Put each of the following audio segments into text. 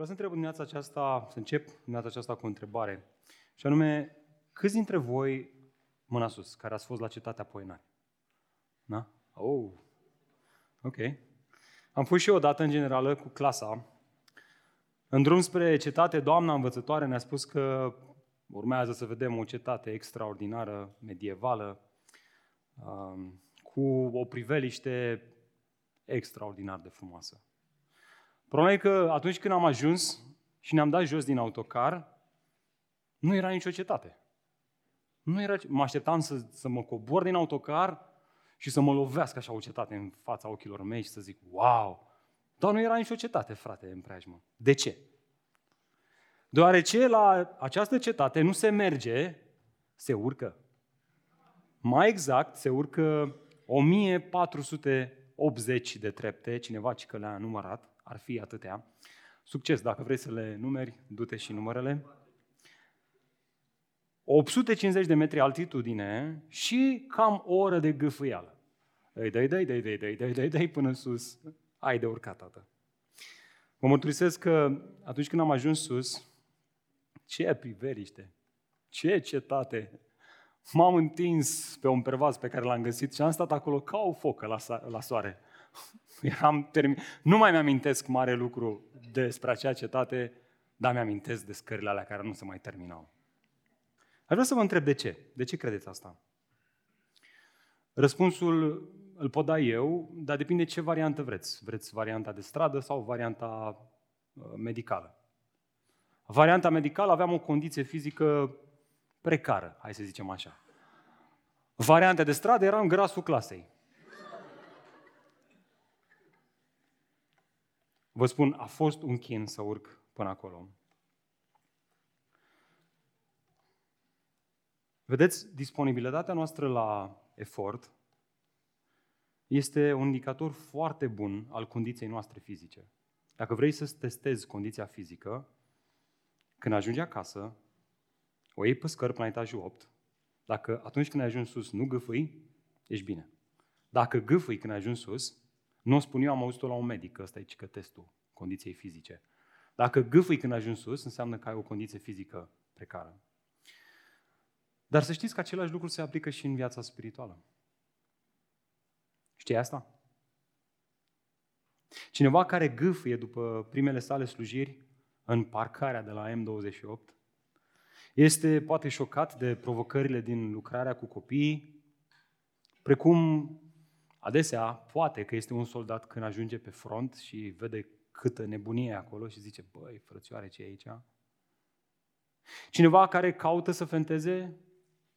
Vreau să întreb dimineața aceasta, să încep dimineața aceasta cu o întrebare. Și anume, câți dintre voi, mâna sus, care ați fost la cetatea Poenari? Da? Oh, ok. Am fost și eu odată în generală cu clasa. În drum spre cetate, doamna învățătoare ne-a spus că urmează să vedem o cetate extraordinară, medievală, um, cu o priveliște extraordinar de frumoasă. Problema e că atunci când am ajuns și ne-am dat jos din autocar, nu era nicio cetate. Nu era, mă așteptam să, să mă cobor din autocar și să mă lovească așa o cetate în fața ochilor mei și să zic, wow! Dar nu era nicio cetate, frate, în preajmă. De ce? Deoarece la această cetate nu se merge, se urcă. Mai exact, se urcă 1480 de trepte, cineva ce că le-a numărat, ar fi atâtea. Succes, dacă vrei să le numeri, du-te și numărele. 850 de metri altitudine și cam o oră de gâfâială. Dai, dai, dai, dai, dai, dai, dai, dai, dai până sus. Ai de urcat, tată. Mă mărturisesc că atunci când am ajuns sus, ce priveliște, ce cetate. M-am întins pe un pervaz pe care l-am găsit și am stat acolo ca o focă la, la soare. Eram termin... Nu mai mi-amintesc mare lucru despre acea cetate, dar mi-amintesc de scările alea care nu se mai terminau. Aș vrea să vă întreb de ce. De ce credeți asta? Răspunsul îl pot da eu, dar depinde ce variantă vreți. Vreți varianta de stradă sau varianta uh, medicală. Varianta medicală aveam o condiție fizică precară, hai să zicem așa. Varianta de stradă era în grasul clasei. Vă spun, a fost un chin să urc până acolo. Vedeți, disponibilitatea noastră la efort este un indicator foarte bun al condiției noastre fizice. Dacă vrei să testezi condiția fizică, când ajungi acasă, o iei pe scări până la etajul 8, dacă atunci când ai ajuns sus nu gâfâi, ești bine. Dacă gâfâi când ai ajuns sus, nu o spun eu, am auzit-o la un medic, ăsta e că testul condiției fizice. Dacă gâfâi când ajungi sus, înseamnă că ai o condiție fizică precară. Dar să știți că același lucru se aplică și în viața spirituală. Știi asta? Cineva care gâfâie după primele sale slujiri în parcarea de la M28 este poate șocat de provocările din lucrarea cu copiii, precum adesea poate că este un soldat când ajunge pe front și vede câtă nebunie e acolo și zice, băi, frățioare, ce e aici? Cineva care caută să fenteze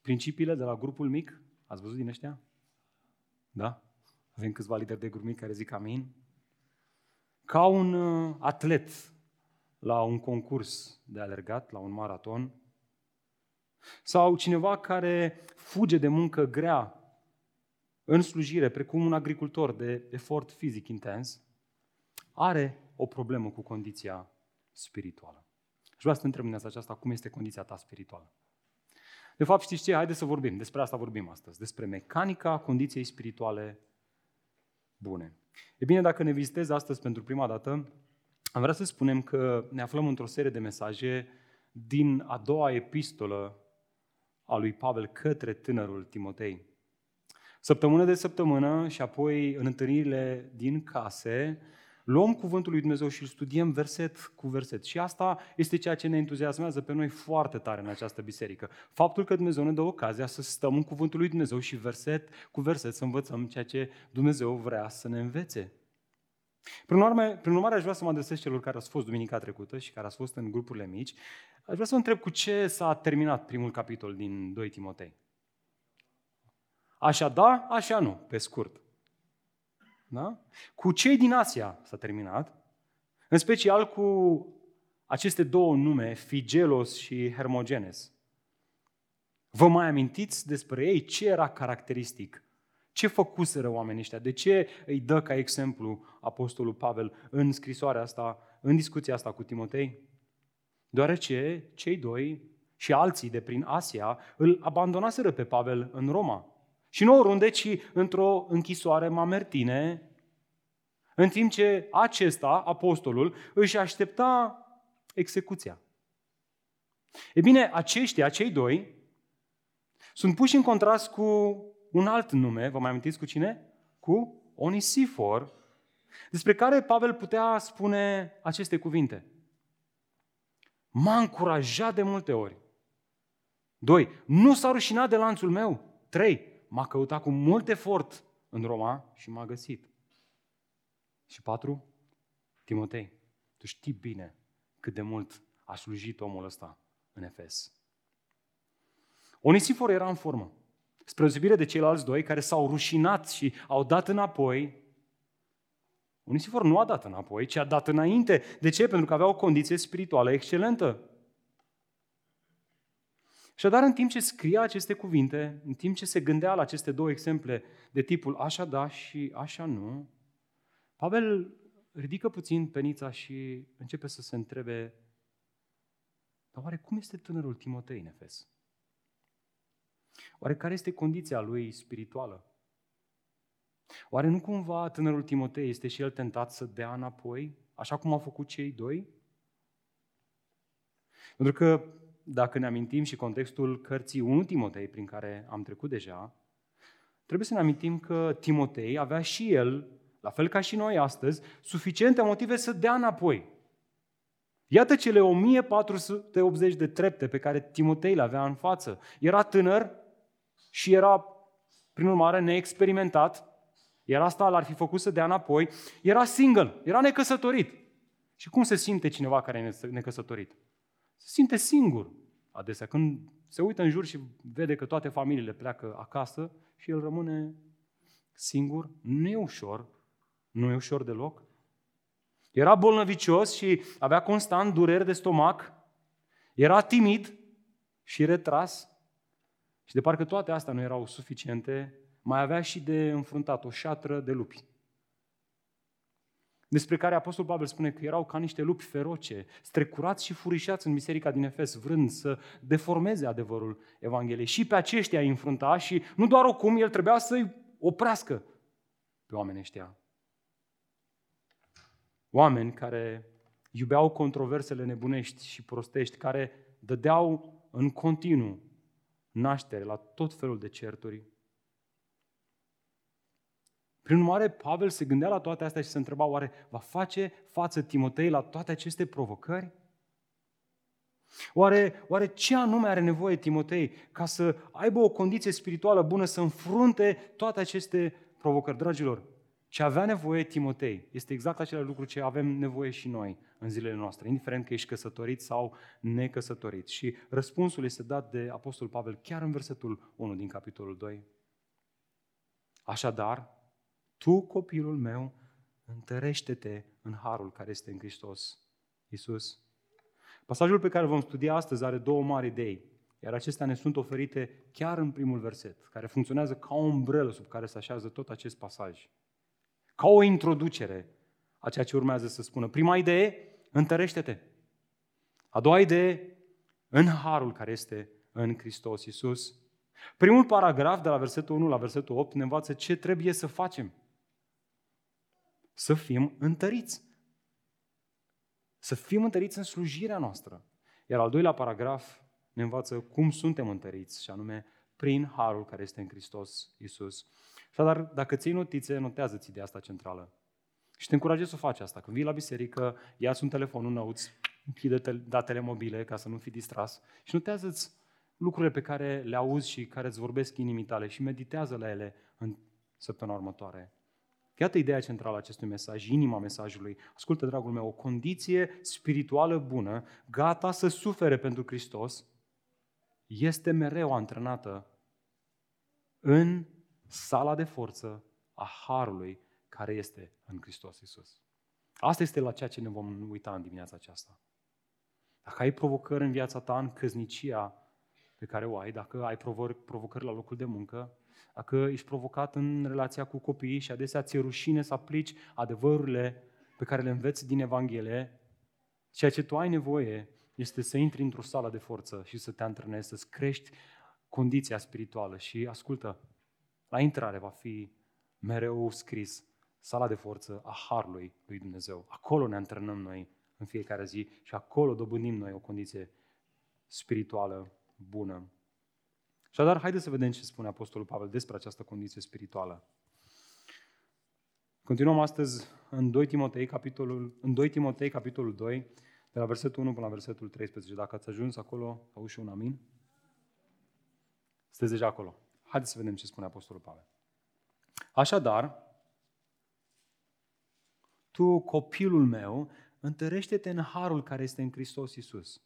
principiile de la grupul mic? Ați văzut din ăștia? Da? Avem câțiva lideri de grup mic care zic amin. Ca un uh, atlet la un concurs de alergat, la un maraton, sau cineva care fuge de muncă grea în slujire, precum un agricultor de efort fizic intens, are o problemă cu condiția spirituală. Și vreau să te întreb în aceasta, cum este condiția ta spirituală? De fapt, știți ce? Haideți să vorbim. Despre asta vorbim astăzi. Despre mecanica condiției spirituale bune. E bine, dacă ne vizitezi astăzi pentru prima dată, am vrea să spunem că ne aflăm într-o serie de mesaje din a doua epistolă a lui Pavel către tânărul Timotei. Săptămână de săptămână și apoi în întâlnirile din case, luăm cuvântul lui Dumnezeu și îl studiem verset cu verset. Și asta este ceea ce ne entuziasmează pe noi foarte tare în această biserică. Faptul că Dumnezeu ne dă ocazia să stăm în cuvântul lui Dumnezeu și verset cu verset să învățăm ceea ce Dumnezeu vrea să ne învețe. Prin urmare, prin urmare, aș vrea să mă adresez celor care ați fost duminica trecută și care ați fost în grupurile mici. Aș vrea să vă întreb cu ce s-a terminat primul capitol din 2 Timotei. Așa da, așa nu, pe scurt. Da? Cu cei din Asia s-a terminat, în special cu aceste două nume, Figelos și Hermogenes. Vă mai amintiți despre ei? Ce era caracteristic? Ce făcuseră oamenii ăștia? De ce îi dă ca exemplu Apostolul Pavel în scrisoarea asta, în discuția asta cu Timotei? Deoarece cei doi și alții de prin Asia îl abandonaseră pe Pavel în Roma. Și nu oriunde, ci într-o închisoare mamertine, în timp ce acesta, apostolul, își aștepta execuția. E bine, aceștia, cei doi, sunt puși în contrast cu un alt nume, vă mai amintiți cu cine? Cu Onisifor, despre care Pavel putea spune aceste cuvinte. M-a încurajat de multe ori. Doi, nu s-a rușinat de lanțul meu. Trei, m-a căutat cu mult efort în Roma și m-a găsit. Și patru, Timotei, tu știi bine cât de mult a slujit omul ăsta în Efes. Onisifor era în formă. Spre deosebire de ceilalți doi care s-au rușinat și au dat înapoi, Onisifor nu a dat înapoi, ci a dat înainte. De ce? Pentru că avea o condiție spirituală excelentă. Și dar în timp ce scria aceste cuvinte, în timp ce se gândea la aceste două exemple de tipul așa da și așa nu, Pavel ridică puțin penița și începe să se întrebe, dar oare cum este tânărul Timotei în Efes? Oare care este condiția lui spirituală? Oare nu cumva tânărul Timotei este și el tentat să dea înapoi, așa cum au făcut cei doi? Pentru că, dacă ne amintim și contextul cărții 1 Timotei, prin care am trecut deja, trebuie să ne amintim că Timotei avea și el, la fel ca și noi astăzi, suficiente motive să dea înapoi. Iată cele 1480 de trepte pe care Timotei le avea în față. Era tânăr și era, prin urmare, neexperimentat, iar asta l-ar fi făcut să dea înapoi. Era single, era necăsătorit. Și cum se simte cineva care e necăsătorit? Se simte singur adesea. Când se uită în jur și vede că toate familiile pleacă acasă și el rămâne singur, nu e ușor, nu e ușor deloc. Era bolnăvicios și avea constant dureri de stomac, era timid și retras. Și de parcă toate astea nu erau suficiente, mai avea și de înfruntat o șatră de lupi. Despre care Apostol Pavel spune că erau ca niște lupi feroce, strecurați și furișați în biserica din Efes, vrând să deformeze adevărul Evangheliei. Și pe aceștia îi înfrunta și nu doar oricum, el trebuia să-i oprească pe oamenii ăștia. Oameni care iubeau controversele nebunești și prostești, care dădeau în continuu naștere la tot felul de certuri. Prin urmare, Pavel se gândea la toate astea și se întreba, oare va face față Timotei la toate aceste provocări? Oare, oare ce anume are nevoie Timotei ca să aibă o condiție spirituală bună să înfrunte toate aceste provocări? Dragilor, ce avea nevoie Timotei este exact același lucru ce avem nevoie și noi în zilele noastre, indiferent că ești căsătorit sau necăsătorit. Și răspunsul este dat de Apostol Pavel chiar în versetul 1 din capitolul 2. Așadar, tu, copilul meu, întărește-te în harul care este în Hristos Iisus. Pasajul pe care vom studia astăzi are două mari idei, iar acestea ne sunt oferite chiar în primul verset, care funcționează ca o umbrelă sub care se așează tot acest pasaj ca o introducere a ceea ce urmează să spună. Prima idee, întărește-te. A doua idee, în harul care este în Hristos Iisus. Primul paragraf, de la versetul 1 la versetul 8, ne învață ce trebuie să facem. Să fim întăriți. Să fim întăriți în slujirea noastră. Iar al doilea paragraf ne învață cum suntem întăriți, și anume prin harul care este în Hristos Iisus. Așadar, dacă ții notițe, notează-ți ideea asta centrală. Și te încurajez să faci asta. Când vii la biserică, ia-ți un telefon înăuț, închide datele mobile ca să nu fii distras și notează-ți lucrurile pe care le auzi și care îți vorbesc inimii tale și meditează la ele în săptămâna următoare. Iată ideea centrală a acestui mesaj, inima mesajului. Ascultă, dragul meu, o condiție spirituală bună, gata să sufere pentru Hristos, este mereu antrenată în sala de forță a Harului care este în Hristos Iisus. Asta este la ceea ce ne vom uita în dimineața aceasta. Dacă ai provocări în viața ta, în căznicia pe care o ai, dacă ai provocări la locul de muncă, dacă ești provocat în relația cu copiii și adesea ți-e rușine să aplici adevărurile pe care le înveți din Evanghelie, ceea ce tu ai nevoie este să intri într-o sală de forță și să te antrenezi, să-ți crești condiția spirituală. Și ascultă, la intrare va fi mereu scris sala de forță a Harului lui Dumnezeu. Acolo ne antrenăm noi în fiecare zi și acolo dobândim noi o condiție spirituală bună. Și dar haideți să vedem ce spune Apostolul Pavel despre această condiție spirituală. Continuăm astăzi în 2 Timotei, capitolul, în 2 Timotei, capitolul 2, de la versetul 1 până la versetul 13. Dacă ați ajuns acolo, auzi și un amin. Sunteți deja acolo. Haideți să vedem ce spune Apostolul Pavel. Așadar, tu, copilul meu, întărește-te în harul care este în Hristos Iisus.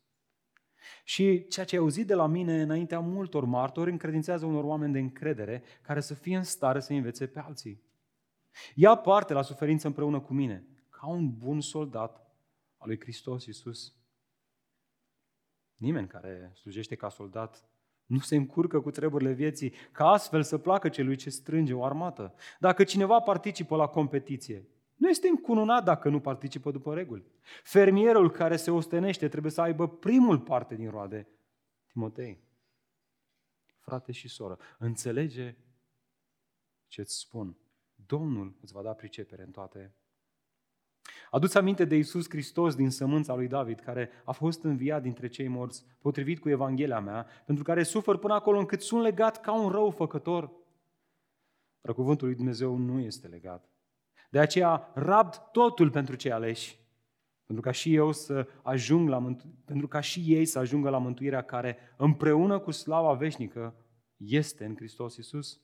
Și ceea ce ai auzit de la mine înaintea multor martori, încredințează unor oameni de încredere care să fie în stare să învețe pe alții. Ia parte la suferință împreună cu mine, ca un bun soldat al lui Hristos Iisus. Nimeni care slujește ca soldat nu se încurcă cu treburile vieții, ca astfel să placă celui ce strânge o armată. Dacă cineva participă la competiție, nu este încununat dacă nu participă după reguli. Fermierul care se ostenește trebuie să aibă primul parte din roade. Timotei, frate și soră, înțelege ce îți spun. Domnul îți va da pricepere în toate. Aduți aminte de Isus Hristos din sămânța lui David, care a fost înviat dintre cei morți, potrivit cu Evanghelia mea, pentru care sufăr până acolo încât sunt legat ca un rău făcător. Dar cuvântul lui Dumnezeu nu este legat. De aceea rabd totul pentru cei aleși, pentru ca și eu să ajung la mântu- pentru ca și ei să ajungă la mântuirea care împreună cu slava veșnică este în Hristos Isus.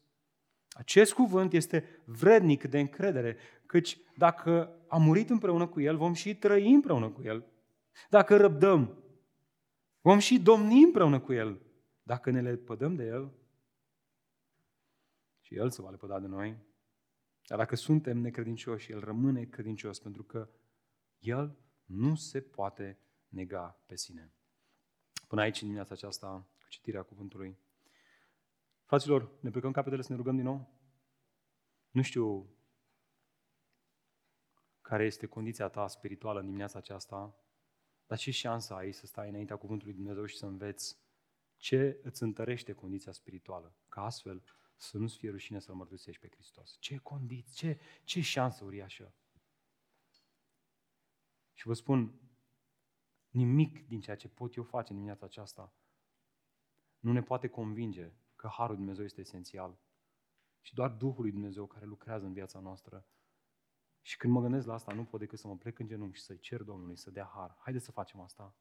Acest cuvânt este vrednic de încredere, căci dacă am murit împreună cu El, vom și trăi împreună cu El. Dacă răbdăm, vom și domni împreună cu El. Dacă ne lepădăm de El, și El se va lepăda de noi. Dar dacă suntem necredincioși, El rămâne credincios, pentru că El nu se poate nega pe sine. Până aici, în dimineața aceasta, cu citirea cuvântului. Fraților, ne plecăm capetele să ne rugăm din nou? Nu știu care este condiția ta spirituală în dimineața aceasta, dar ce șansă ai să stai înaintea Cuvântului Dumnezeu și să înveți ce îți întărește condiția spirituală, ca astfel să nu-ți fie rușine să-L mărturisești pe Hristos. Ce condiție, ce, ce șansă uriașă! Și vă spun, nimic din ceea ce pot eu face în dimineața aceasta nu ne poate convinge că Harul Dumnezeu este esențial. Și doar Duhul lui Dumnezeu care lucrează în viața noastră. Și când mă gândesc la asta, nu pot decât să mă plec în genunchi și să-i cer Domnului să dea har. Haideți să facem asta.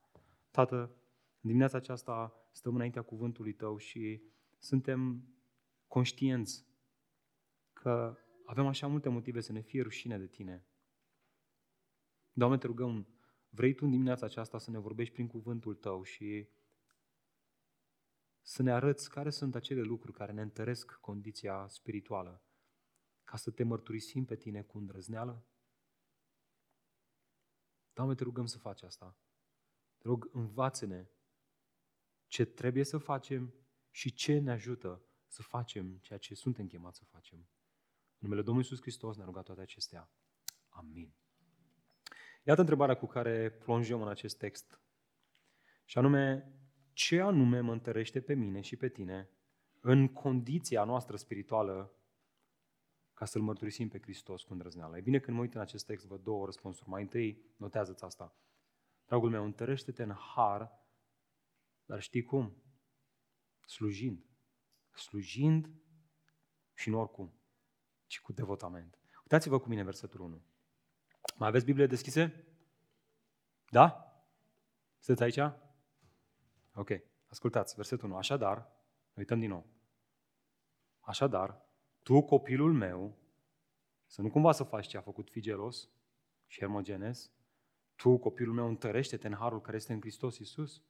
Tată, în dimineața aceasta stăm înaintea cuvântului Tău și suntem conștienți că avem așa multe motive să ne fie rușine de Tine. Doamne, te rugăm, vrei Tu în dimineața aceasta să ne vorbești prin cuvântul Tău și să ne arăți care sunt acele lucruri care ne întăresc condiția spirituală, ca să te mărturisim pe Tine cu îndrăzneală? Doamne, te rugăm să faci asta. Te rog, învață-ne ce trebuie să facem și ce ne ajută să facem ceea ce suntem chemați să facem. În numele Domnului Iisus Hristos ne-a rugat toate acestea. Amin. Iată întrebarea cu care plonjăm în acest text. Și anume, ce anume mă întărește pe mine și pe tine în condiția noastră spirituală ca să-L mărturisim pe Hristos cu îndrăzneală. E bine când mă uit în acest text, văd două răspunsuri. Mai întâi, notează-ți asta. Dragul meu, întărește-te în har, dar știi cum? Slujind slujind și nu oricum, ci cu devotament. Uitați-vă cu mine versetul 1. Mai aveți Biblie deschise? Da? Sunteți aici? Ok. Ascultați, versetul 1. Așadar, uităm din nou. Așadar, tu, copilul meu, să nu cumva să faci ce a făcut Figelos și Hermogenes, tu, copilul meu, întărește-te în harul care este în Hristos Iisus.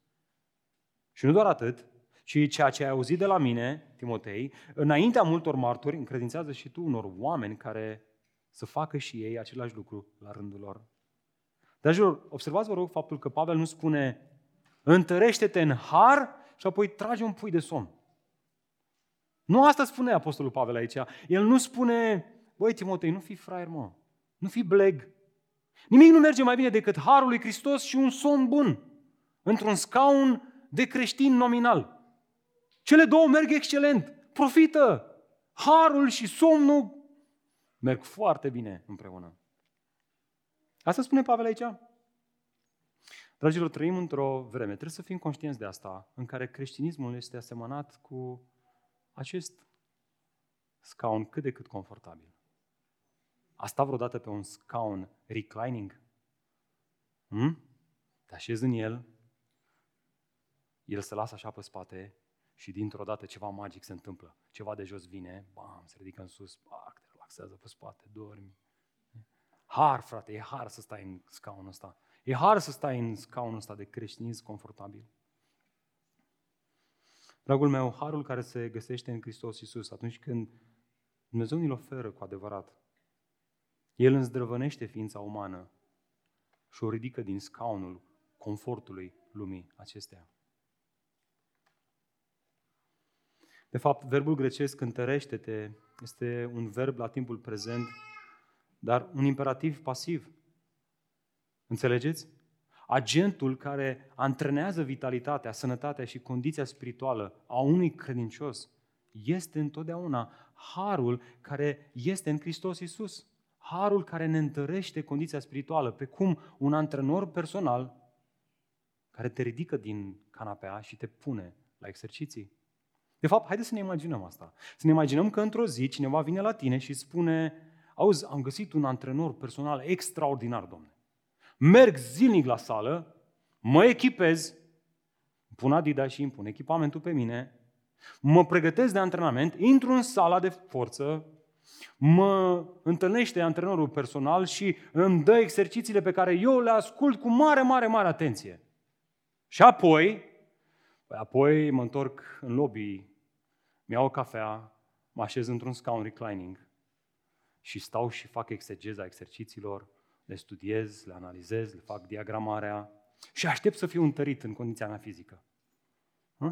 Și nu doar atât, și ceea ce ai auzit de la mine, Timotei, înaintea multor martori, încredințează și tu unor oameni care să facă și ei același lucru la rândul lor. Dragilor, observați vă rog faptul că Pavel nu spune întărește-te în har și apoi trage un pui de somn. Nu asta spune Apostolul Pavel aici. El nu spune, băi Timotei, nu fi fraier, mă. Nu fi bleg. Nimic nu merge mai bine decât harul lui Hristos și un somn bun. Într-un scaun de creștin nominal. Cele două merg excelent. Profită! Harul și somnul merg foarte bine împreună. Asta spune Pavel aici? Dragilor, trăim într-o vreme, trebuie să fim conștienți de asta, în care creștinismul este asemănat cu acest scaun cât de cât confortabil. A stat vreodată pe un scaun reclining? Hmm? Te așezi în el, el se lasă așa pe spate și dintr-o dată ceva magic se întâmplă. Ceva de jos vine, bam, se ridică în sus, pac, te relaxează pe spate, dormi. Har, frate, e har să stai în scaunul ăsta. E har să stai în scaunul ăsta de creștinism confortabil. Dragul meu, harul care se găsește în Hristos Iisus atunci când Dumnezeu ni-l oferă cu adevărat. El îndrăvănește ființa umană și o ridică din scaunul confortului lumii acesteia. De fapt, verbul grecesc întărește-te este un verb la timpul prezent, dar un imperativ pasiv. Înțelegeți? Agentul care antrenează vitalitatea, sănătatea și condiția spirituală a unui credincios este întotdeauna harul care este în Hristos Isus. Harul care ne întărește condiția spirituală, pe cum un antrenor personal care te ridică din canapea și te pune la exerciții. De fapt, haideți să ne imaginăm asta. Să ne imaginăm că într-o zi cineva vine la tine și spune auzi, am găsit un antrenor personal extraordinar, domne. Merg zilnic la sală, mă echipez, pun Adidas și îmi pun echipamentul pe mine, mă pregătesc de antrenament, intru în sala de forță, mă întâlnește antrenorul personal și îmi dă exercițiile pe care eu le ascult cu mare, mare, mare atenție. Și apoi, păi apoi mă întorc în lobby, mi-au o cafea, mă așez într-un scaun reclining și stau și fac exegeza exercițiilor, le studiez, le analizez, le fac diagramarea și aștept să fiu întărit în condiția mea fizică.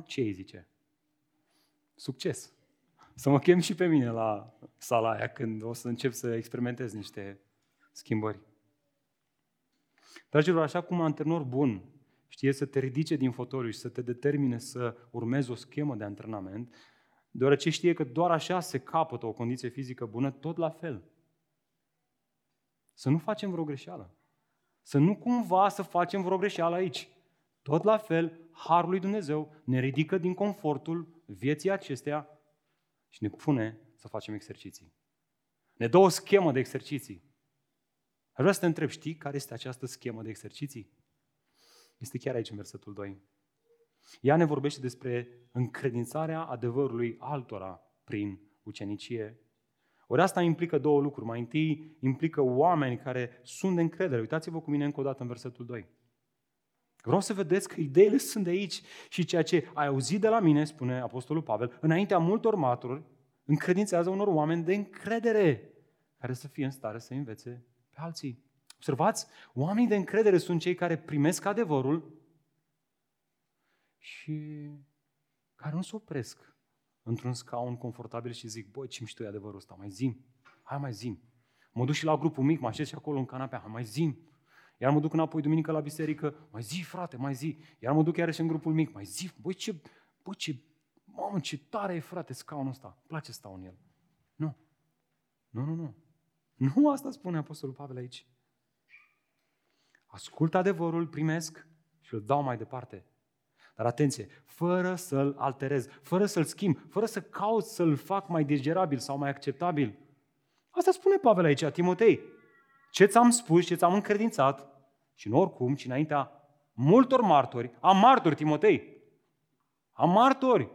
Ce îi zice? Succes! Să mă chem și pe mine la sala aia când o să încep să experimentez niște schimbări. Dragilor, așa cum un antrenor bun știe să te ridice din fotoliu și să te determine să urmezi o schemă de antrenament, deoarece știe că doar așa se capătă o condiție fizică bună, tot la fel. Să nu facem vreo greșeală. Să nu cumva să facem vreo greșeală aici. Tot la fel, Harul lui Dumnezeu ne ridică din confortul vieții acesteia și ne pune să facem exerciții. Ne dă o schemă de exerciții. Aș vrea să te întreb, știi care este această schemă de exerciții? Este chiar aici în versetul 2. Ea ne vorbește despre încredințarea adevărului altora prin ucenicie. Ori asta implică două lucruri. Mai întâi implică oameni care sunt de încredere. Uitați-vă cu mine încă o dată în versetul 2. Vreau să vedeți că ideile sunt de aici și ceea ce ai auzit de la mine, spune Apostolul Pavel, înaintea multor maturi, încredințează unor oameni de încredere care să fie în stare să învețe pe alții. Observați, oamenii de încredere sunt cei care primesc adevărul și care nu se opresc într-un scaun confortabil și zic, băi, ce mișto e adevărul ăsta, mai zim, hai mai zim. Mă duc și la grupul mic, mă așez și acolo în canapea, hai mai zim. Iar mă duc înapoi duminică la biserică, mai zi, frate, mai zi. Iar mă duc iarăși în grupul mic, mai zi, băi, ce, băi, ce, mamă, ce tare e, frate, scaunul ăsta. Îmi place să stau în el. Nu. Nu, nu, nu. Nu asta spune Apostolul Pavel aici. Ascult adevărul, primesc și îl dau mai departe. Dar atenție, fără să-l alterez, fără să-l schimb, fără să caut să-l fac mai digerabil sau mai acceptabil. Asta spune Pavel aici, Timotei. Ce ți-am spus, ce ți-am încredințat, și nu oricum, ci înaintea multor martori, am martori, Timotei, am martori,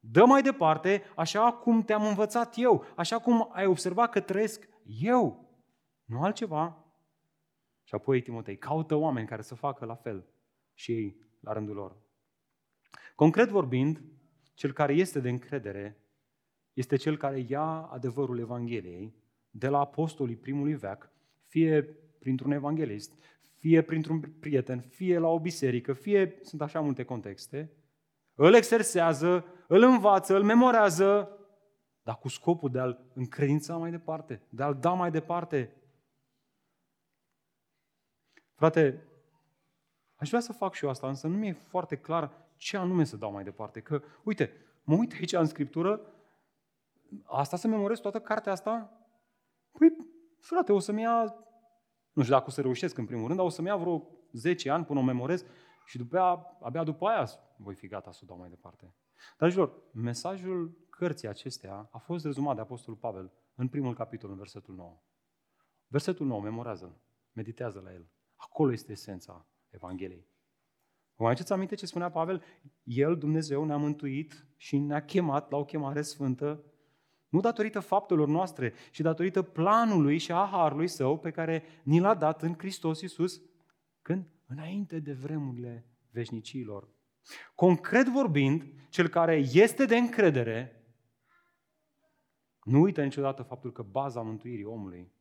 dă mai departe, așa cum te-am învățat eu, așa cum ai observat că trăiesc eu, nu altceva. Și apoi, Timotei, caută oameni care să facă la fel și ei la rândul lor. Concret vorbind, cel care este de încredere este cel care ia adevărul Evangheliei de la apostolii primului veac, fie printr-un evanghelist, fie printr-un prieten, fie la o biserică, fie, sunt așa multe contexte, îl exersează, îl învață, îl memorează, dar cu scopul de a-l încredința mai departe, de a-l da mai departe. Frate, aș vrea să fac și eu asta, însă nu mi-e foarte clar ce anume să dau mai departe. Că, uite, mă uit aici în Scriptură, asta să memorez toată cartea asta? Păi, frate, o să-mi ia, nu știu dacă o să reușesc în primul rând, dar o să-mi ia vreo 10 ani până o memorez și după aia, abia după aia voi fi gata să o dau mai departe. Dragilor, mesajul cărții acestea a fost rezumat de Apostolul Pavel în primul capitol, în versetul 9. Versetul 9, memorează-l, meditează la el. Acolo este esența Evangheliei. Vă mai aduceți aminte ce spunea Pavel? El, Dumnezeu, ne-a mântuit și ne-a chemat la o chemare sfântă, nu datorită faptelor noastre, ci datorită planului și a harului său pe care ni l-a dat în Hristos Iisus, când? Înainte de vremurile veșnicilor. Concret vorbind, cel care este de încredere, nu uită niciodată faptul că baza mântuirii omului,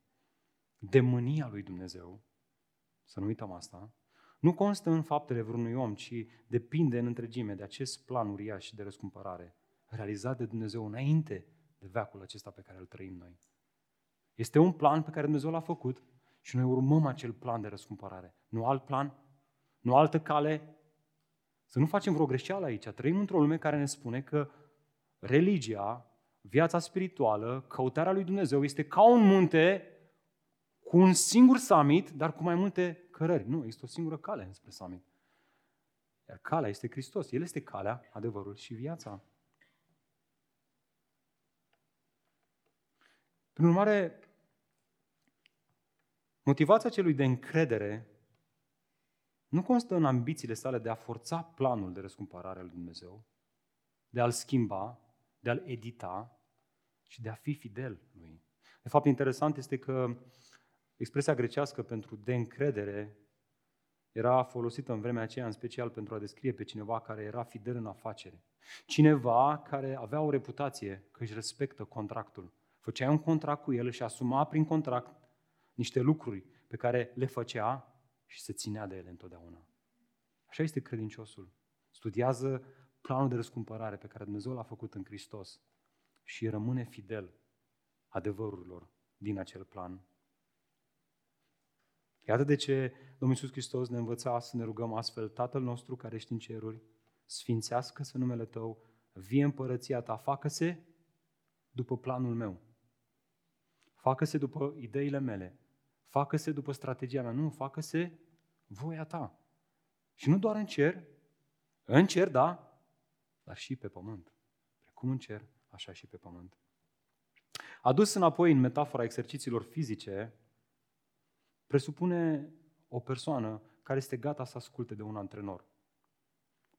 de mânia lui Dumnezeu, să nu uităm asta, nu constă în faptele vreunui om, ci depinde în întregime de acest plan uriaș de răscumpărare, realizat de Dumnezeu înainte de veacul acesta pe care îl trăim noi. Este un plan pe care Dumnezeu l-a făcut și noi urmăm acel plan de răscumpărare. Nu alt plan, nu altă cale. Să nu facem vreo greșeală aici. Trăim într-o lume care ne spune că religia, viața spirituală, căutarea lui Dumnezeu este ca un munte cu un singur summit, dar cu mai multe cărări. Nu, este o singură cale spre summit. Iar calea este Hristos. El este calea, adevărul și viața. Prin urmare, motivația celui de încredere nu constă în ambițiile sale de a forța planul de răscumpărare al Dumnezeu, de a-l schimba, de a-l edita și de a fi fidel lui. De fapt, interesant este că expresia grecească pentru de încredere era folosită în vremea aceea în special pentru a descrie pe cineva care era fidel în afacere. Cineva care avea o reputație că își respectă contractul. Făcea un contract cu el și asuma prin contract niște lucruri pe care le făcea și se ținea de ele întotdeauna. Așa este credinciosul. Studiază planul de răscumpărare pe care Dumnezeu l-a făcut în Hristos și rămâne fidel adevărurilor din acel plan. Iată de ce Domnul Iisus Hristos ne învăța să ne rugăm astfel, Tatăl nostru care ești în ceruri, sfințească-se numele Tău, vie împărăția Ta, facă-se după planul meu. Facă-se după ideile mele. Facă-se după strategia mea. Nu, facă-se voia ta. Și nu doar în cer, în cer, da, dar și pe pământ. Precum în cer, așa și pe pământ. Adus înapoi în metafora exercițiilor fizice, presupune o persoană care este gata să asculte de un antrenor.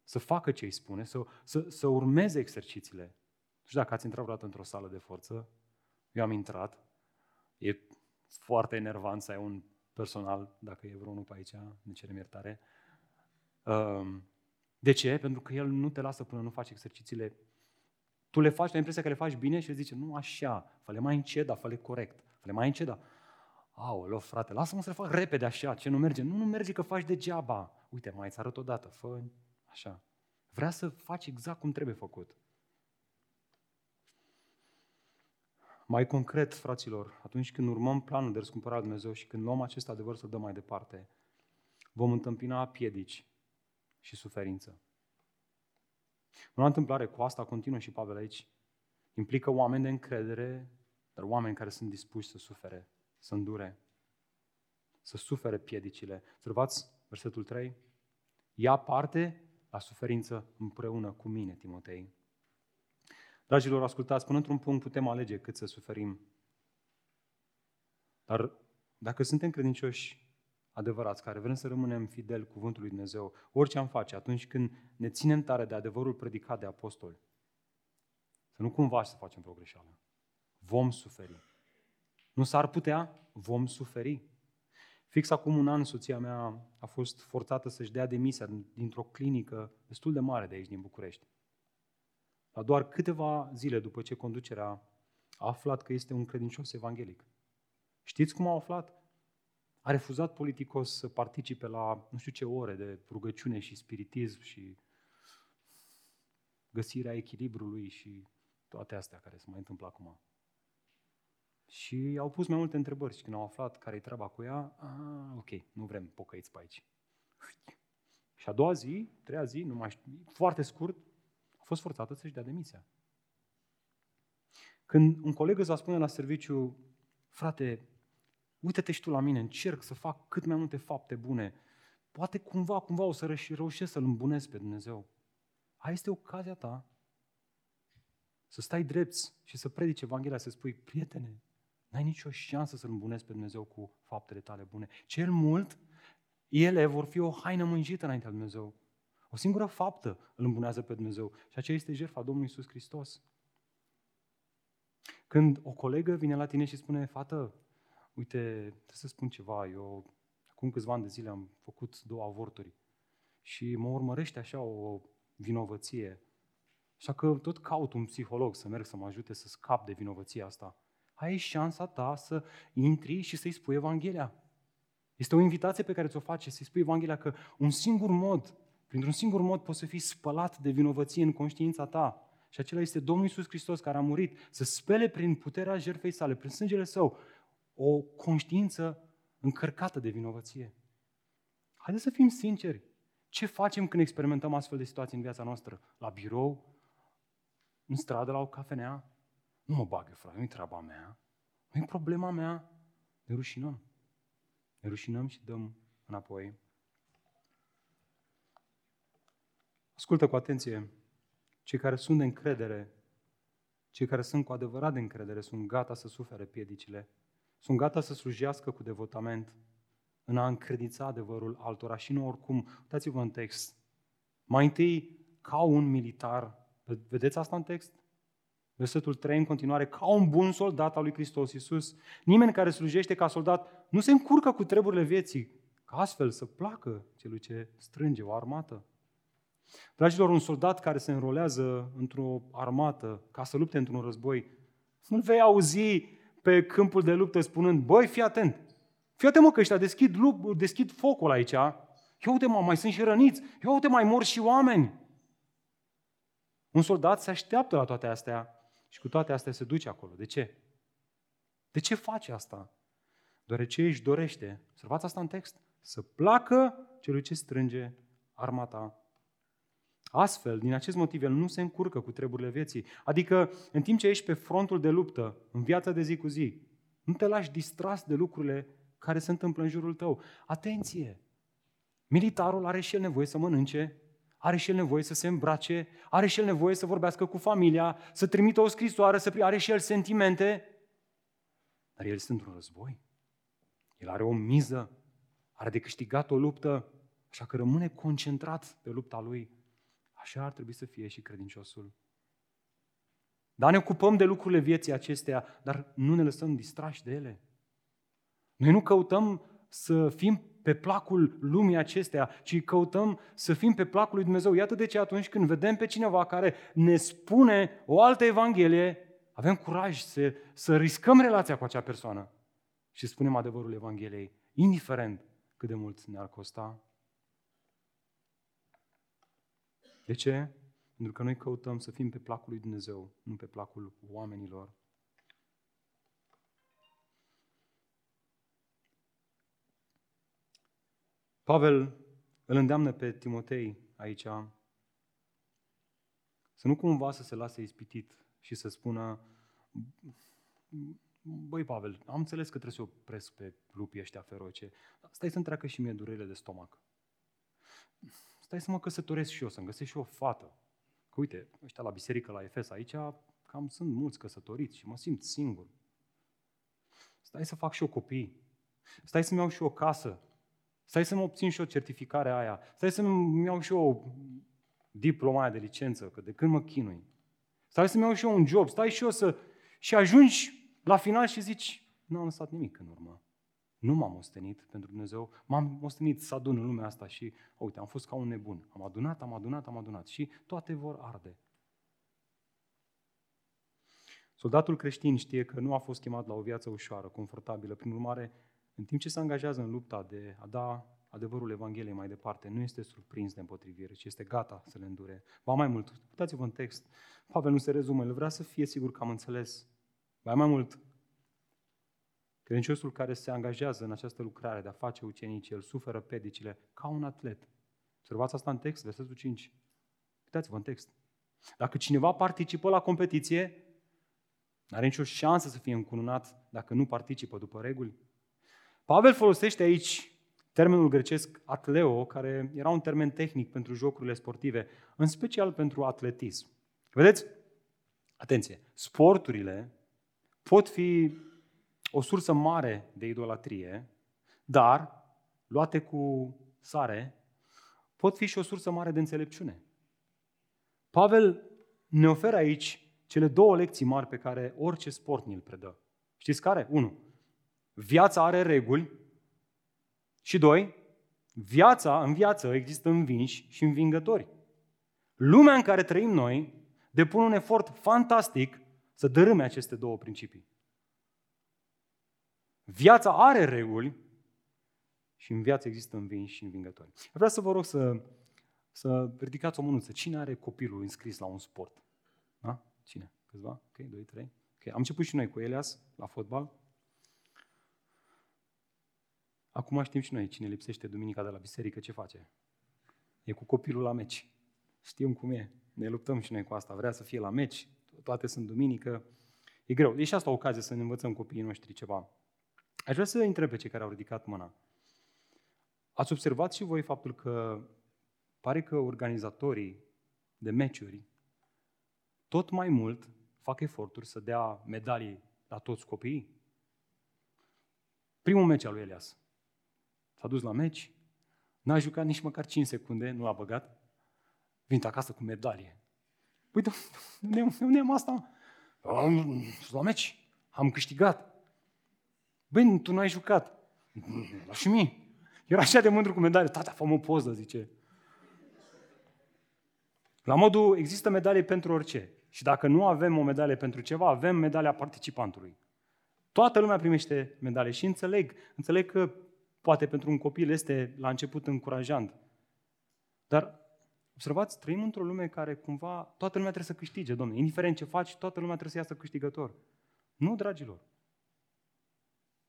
Să facă ce îi spune, să, să, să urmeze exercițiile. Nu știu dacă ați intrat vreodată într-o sală de forță. Eu am intrat. E foarte enervant să ai un personal, dacă e vreunul pe aici, ne cerem iertare. Um, de ce? Pentru că el nu te lasă până nu faci exercițiile. Tu le faci, ai impresia că le faci bine și el zice, nu așa, fă-le mai încet, dar fă-le corect. Fă-le mai încet, dar... Aoleu, frate, lasă-mă să le fac repede așa, ce nu merge? Nu, nu merge că faci degeaba. Uite, mai îți arăt odată, fă așa. Vrea să faci exact cum trebuie făcut. Mai concret, fraților, atunci când urmăm planul de răscumpărare a Dumnezeu și când luăm acest adevăr să-l dăm mai departe, vom întâmpina piedici și suferință. Nu la întâmplare, cu asta continuă și Pavel aici. Implică oameni de încredere, dar oameni care sunt dispuși să sufere, să îndure, să sufere piedicile. Observați versetul 3. Ia parte la suferință împreună cu mine, Timotei. Dragilor, ascultați, până într-un punct putem alege cât să suferim. Dar dacă suntem credincioși adevărați, care vrem să rămânem fideli cuvântului Dumnezeu, orice am face, atunci când ne ținem tare de adevărul predicat de apostoli, să nu cumva să facem vreo greșeală. Vom suferi. Nu s-ar putea? Vom suferi. Fix acum un an, soția mea a fost forțată să-și dea demisia dintr-o clinică destul de mare de aici, din București. La doar câteva zile după ce conducerea a aflat că este un credincios evanghelic. Știți cum a aflat? A refuzat politicos să participe la nu știu ce ore de rugăciune și spiritism și găsirea echilibrului și toate astea care se mai întâmplă acum. Și au pus mai multe întrebări și când au aflat care e treaba cu ea, a, ok, nu vrem pocăiți pe aici. Și a doua zi, treia zi, nu mai știu, foarte scurt, fost forțată să-și dea demisia. Când un coleg îți va spune la serviciu, frate, uite-te și tu la mine, încerc să fac cât mai multe fapte bune, poate cumva, cumva o să reușesc să-L îmbunesc pe Dumnezeu. Aia este ocazia ta să stai drept și să predici Evanghelia, să spui, prietene, n-ai nicio șansă să-L îmbunezi pe Dumnezeu cu faptele tale bune. Cel mult, ele vor fi o haină mânjită înaintea lui Dumnezeu. O singură faptă îl îmbunează pe Dumnezeu și aceea este jertfa Domnului Iisus Hristos. Când o colegă vine la tine și spune, fată, uite, trebuie să spun ceva, eu acum câțiva ani de zile am făcut două avorturi și mă urmărește așa o vinovăție. Așa că tot caut un psiholog să merg să mă ajute să scap de vinovăția asta. Ai șansa ta să intri și să-i spui Evanghelia. Este o invitație pe care ți-o face, să-i spui Evanghelia că un singur mod, printr-un singur mod poți să fii spălat de vinovăție în conștiința ta. Și acela este Domnul Iisus Hristos care a murit să spele prin puterea jertfei sale, prin sângele său, o conștiință încărcată de vinovăție. Haideți să fim sinceri. Ce facem când experimentăm astfel de situații în viața noastră? La birou? În stradă, la o cafenea? Nu mă bagă, frate, nu-i treaba mea. Nu-i problema mea. Ne rușinăm. Ne rușinăm și dăm înapoi. Ascultă cu atenție. Cei care sunt de încredere, cei care sunt cu adevărat de încredere, sunt gata să sufere piedicile sunt gata să slujească cu devotament în a încredința adevărul altora și nu oricum. Uitați-vă în text. Mai întâi, ca un militar, vedeți asta în text? Versetul 3 în continuare, ca un bun soldat al lui Hristos Iisus. Nimeni care slujește ca soldat nu se încurcă cu treburile vieții, ca astfel să placă celui ce strânge o armată. Dragilor, un soldat care se înrolează într-o armată ca să lupte într-un război, nu-l vei auzi pe câmpul de luptă spunând, băi, fii atent, fii atent mă că ăștia deschid, lup, deschid focul aici, ia uite mă, mai sunt și răniți, ia uite mai mor și oameni. Un soldat se așteaptă la toate astea și cu toate astea se duce acolo. De ce? De ce face asta? Deoarece își dorește, observați asta în text, să placă celui ce strânge armata Astfel, din acest motiv, el nu se încurcă cu treburile vieții. Adică, în timp ce ești pe frontul de luptă, în viața de zi cu zi, nu te lași distras de lucrurile care se întâmplă în jurul tău. Atenție! Militarul are și el nevoie să mănânce, are și el nevoie să se îmbrace, are și el nevoie să vorbească cu familia, să trimită o scrisoare, să are și el sentimente. Dar el este într-un război. El are o miză, are de câștigat o luptă, așa că rămâne concentrat pe lupta lui. Așa ar trebui să fie și credinciosul. Dar ne ocupăm de lucrurile vieții acestea, dar nu ne lăsăm distrași de ele. Noi nu căutăm să fim pe placul lumii acestea, ci căutăm să fim pe placul lui Dumnezeu. Iată de ce atunci când vedem pe cineva care ne spune o altă Evanghelie, avem curaj să, să riscăm relația cu acea persoană și spunem adevărul Evangheliei, indiferent cât de mult ne-ar costa. De ce? Pentru că noi căutăm să fim pe placul lui Dumnezeu, nu pe placul oamenilor. Pavel îl îndeamnă pe Timotei aici să nu cumva să se lase ispitit și să spună Băi, Pavel, am înțeles că trebuie să opresc pe lupii ăștia feroce. Stai să-mi treacă și mie durerile de stomac stai să mă căsătoresc și eu, să-mi găsesc și eu o fată. Că uite, ăștia la biserică, la Efes, aici cam sunt mulți căsătoriți și mă simt singur. Stai să fac și eu copii. Stai să-mi iau și eu o casă. Stai să-mi obțin și eu certificarea aia. Stai să-mi iau și eu diploma aia de licență, că de când mă chinui. Stai să-mi iau și eu un job. Stai și eu să... Și ajungi la final și zici, nu am lăsat nimic în urmă. Nu m-am ostenit pentru Dumnezeu, m-am ostenit să adun în lumea asta și, uite, am fost ca un nebun. Am adunat, am adunat, am adunat și toate vor arde. Soldatul creștin știe că nu a fost chemat la o viață ușoară, confortabilă. Prin urmare, în timp ce se angajează în lupta de a da adevărul Evangheliei mai departe, nu este surprins de împotrivire, ci este gata să le îndure. Ba mai mult, uitați-vă în text, Pavel nu se rezumă, el vrea să fie sigur că am înțeles. Ba mai mult, Credinciosul care se angajează în această lucrare de a face ucenici, el suferă pedicile ca un atlet. Observați asta în text, versetul 5. Uitați-vă în text. Dacă cineva participă la competiție, nu are nicio șansă să fie încununat dacă nu participă după reguli. Pavel folosește aici termenul grecesc atleo, care era un termen tehnic pentru jocurile sportive, în special pentru atletism. Vedeți? Atenție! Sporturile pot fi o sursă mare de idolatrie, dar, luate cu sare, pot fi și o sursă mare de înțelepciune. Pavel ne oferă aici cele două lecții mari pe care orice sport ni-l predă. Știți care? Unu, viața are reguli și doi, viața, în viață există învinși și învingători. Lumea în care trăim noi depune un efort fantastic să dărâme aceste două principii. Viața are reguli și în viață există învinși și învingători. Vreau să vă rog să, să ridicați o mânuță. Cine are copilul înscris la un sport? Da? Cine? Câțiva? Ok, doi, trei. Okay. Am început și noi cu Elias la fotbal. Acum știm și noi cine lipsește duminica de la biserică, ce face. E cu copilul la meci. Știm cum e. Ne luptăm și noi cu asta. Vrea să fie la meci, toate sunt duminică. E greu. E și asta o ocazie să ne învățăm copiii noștri ceva. Aș vrea să întreb pe cei care au ridicat mâna. Ați observat și voi faptul că pare că organizatorii de meciuri tot mai mult fac eforturi să dea medalii la toți copiii? Primul meci al lui Elias. S-a dus la meci, n-a jucat nici măcar 5 secunde, nu l-a băgat, Vin acasă cu medalie. Păi, de unde am asta? Am, la meci, am câștigat. Băi, tu n-ai jucat. La și mie. Era așa de mândru cu medalie. Tata, fă o poză, zice. La modul, există medalie pentru orice. Și dacă nu avem o medalie pentru ceva, avem medalia participantului. Toată lumea primește medalie și înțeleg, înțeleg că poate pentru un copil este la început încurajant. Dar observați, trăim într-o lume care cumva toată lumea trebuie să câștige, domnule. Indiferent ce faci, toată lumea trebuie să iasă câștigător. Nu, dragilor.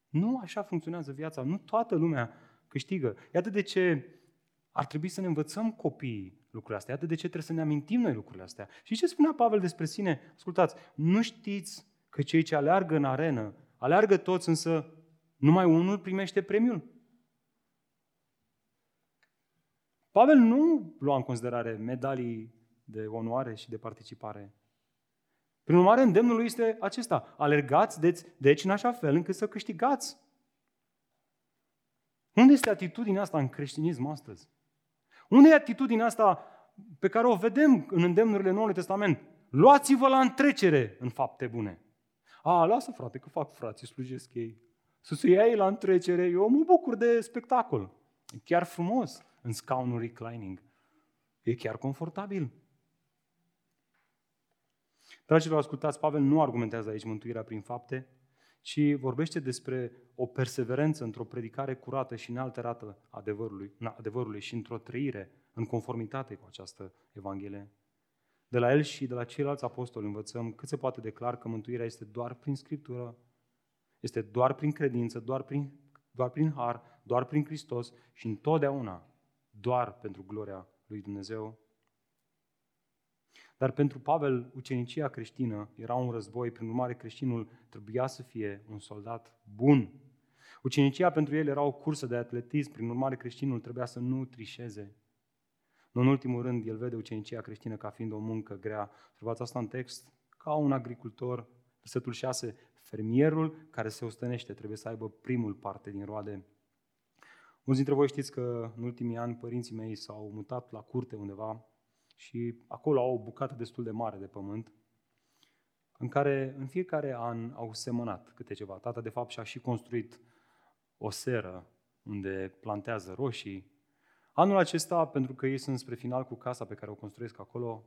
Nu așa funcționează viața. Nu toată lumea câștigă. Iată de ce ar trebui să ne învățăm copiii lucrurile astea. Iată de ce trebuie să ne amintim noi lucrurile astea. Și ce spunea Pavel despre sine? Ascultați, nu știți că cei ce aleargă în arenă, aleargă toți, însă numai unul primește premiul? Pavel nu lua în considerare medalii de onoare și de participare. Prin urmare, îndemnul lui este acesta. Alergați, deci, deci în așa fel încât să câștigați. Unde este atitudinea asta în creștinism astăzi? Unde e atitudinea asta pe care o vedem în îndemnurile Noului Testament? Luați-vă la întrecere în fapte bune. A, lasă frate, că fac frații, slujesc ei. Să se ia ei la întrecere, eu mă bucur de spectacol. E chiar frumos în scaunul reclining. E chiar confortabil. Dragilor, ascultați, Pavel nu argumentează aici mântuirea prin fapte, ci vorbește despre o perseverență într-o predicare curată și nealterată adevărului, adevărului și într-o trăire în conformitate cu această Evanghelie. De la el și de la ceilalți apostoli învățăm cât se poate declar că mântuirea este doar prin Scriptură, este doar prin credință, doar prin, doar prin har, doar prin Hristos și întotdeauna doar pentru gloria lui Dumnezeu. Dar pentru Pavel, ucenicia creștină era un război, prin urmare creștinul trebuia să fie un soldat bun. Ucenicia pentru el era o cursă de atletism, prin urmare creștinul trebuia să nu trișeze. Nu în ultimul rând, el vede ucenicia creștină ca fiind o muncă grea. Observați asta în text, ca un agricultor, versetul 6, fermierul care se ostănește trebuie să aibă primul parte din roade. Mulți dintre voi știți că în ultimii ani părinții mei s-au mutat la curte undeva și acolo au o bucată destul de mare de pământ în care în fiecare an au semănat câte ceva. Tata de fapt și-a și construit o seră unde plantează roșii. Anul acesta, pentru că ei sunt spre final cu casa pe care o construiesc acolo,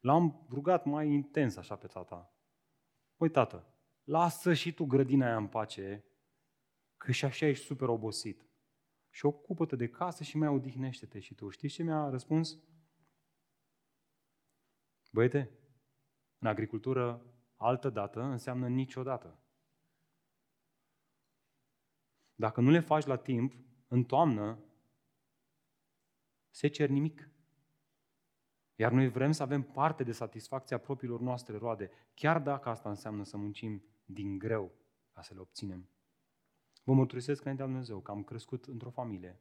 l-am rugat mai intens așa pe tata. Păi tată, lasă și tu grădina aia în pace, că și așa ești super obosit. Și ocupă-te de casă și mai odihnește-te și tu. Știți ce mi-a răspuns? Băiete, în agricultură, altă dată înseamnă niciodată. Dacă nu le faci la timp, în toamnă, se cer nimic. Iar noi vrem să avem parte de satisfacția propriilor noastre roade, chiar dacă asta înseamnă să muncim din greu ca să le obținem. Vă mărturisesc înaintea Dumnezeu că am crescut într-o familie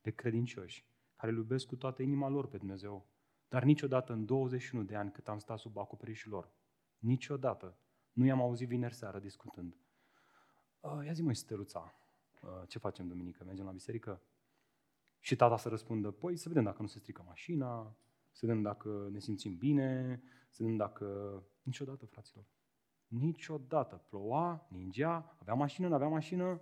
de credincioși care îl iubesc cu toată inima lor pe Dumnezeu, dar niciodată în 21 de ani cât am stat sub acoperișul lor, niciodată nu i-am auzit vineri seară discutând. Uh, ia zi măi, Steluța, uh, ce facem duminică? Mergem la biserică? Și tata să răspundă, păi să vedem dacă nu se strică mașina, să vedem dacă ne simțim bine, să vedem dacă... Niciodată, fraților. Niciodată. Ploua, ningea, avea mașină, nu avea mașină.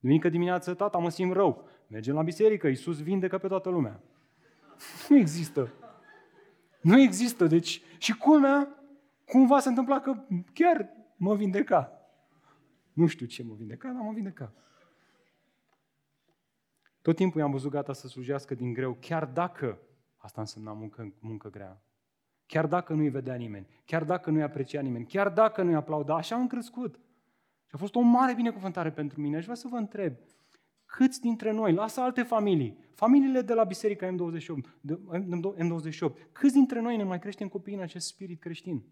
Duminică dimineață, tata, mă simt rău. Mergem la biserică, Iisus vindecă pe toată lumea. Nu există. Nu există. Deci, și culmea, cumva se întâmpla că chiar mă vindeca. Nu știu ce mă vindeca, dar mă vindeca. Tot timpul i-am văzut gata să slujească din greu, chiar dacă asta însemna muncă, muncă grea. Chiar dacă nu-i vedea nimeni, chiar dacă nu-i aprecia nimeni, chiar dacă nu-i aplauda, așa am crescut. Și a fost o mare binecuvântare pentru mine. Aș vrea să vă întreb, câți dintre noi, lasă alte familii, familiile de la Biserica M28, M28, câți dintre noi ne mai creștem copiii în acest spirit creștin?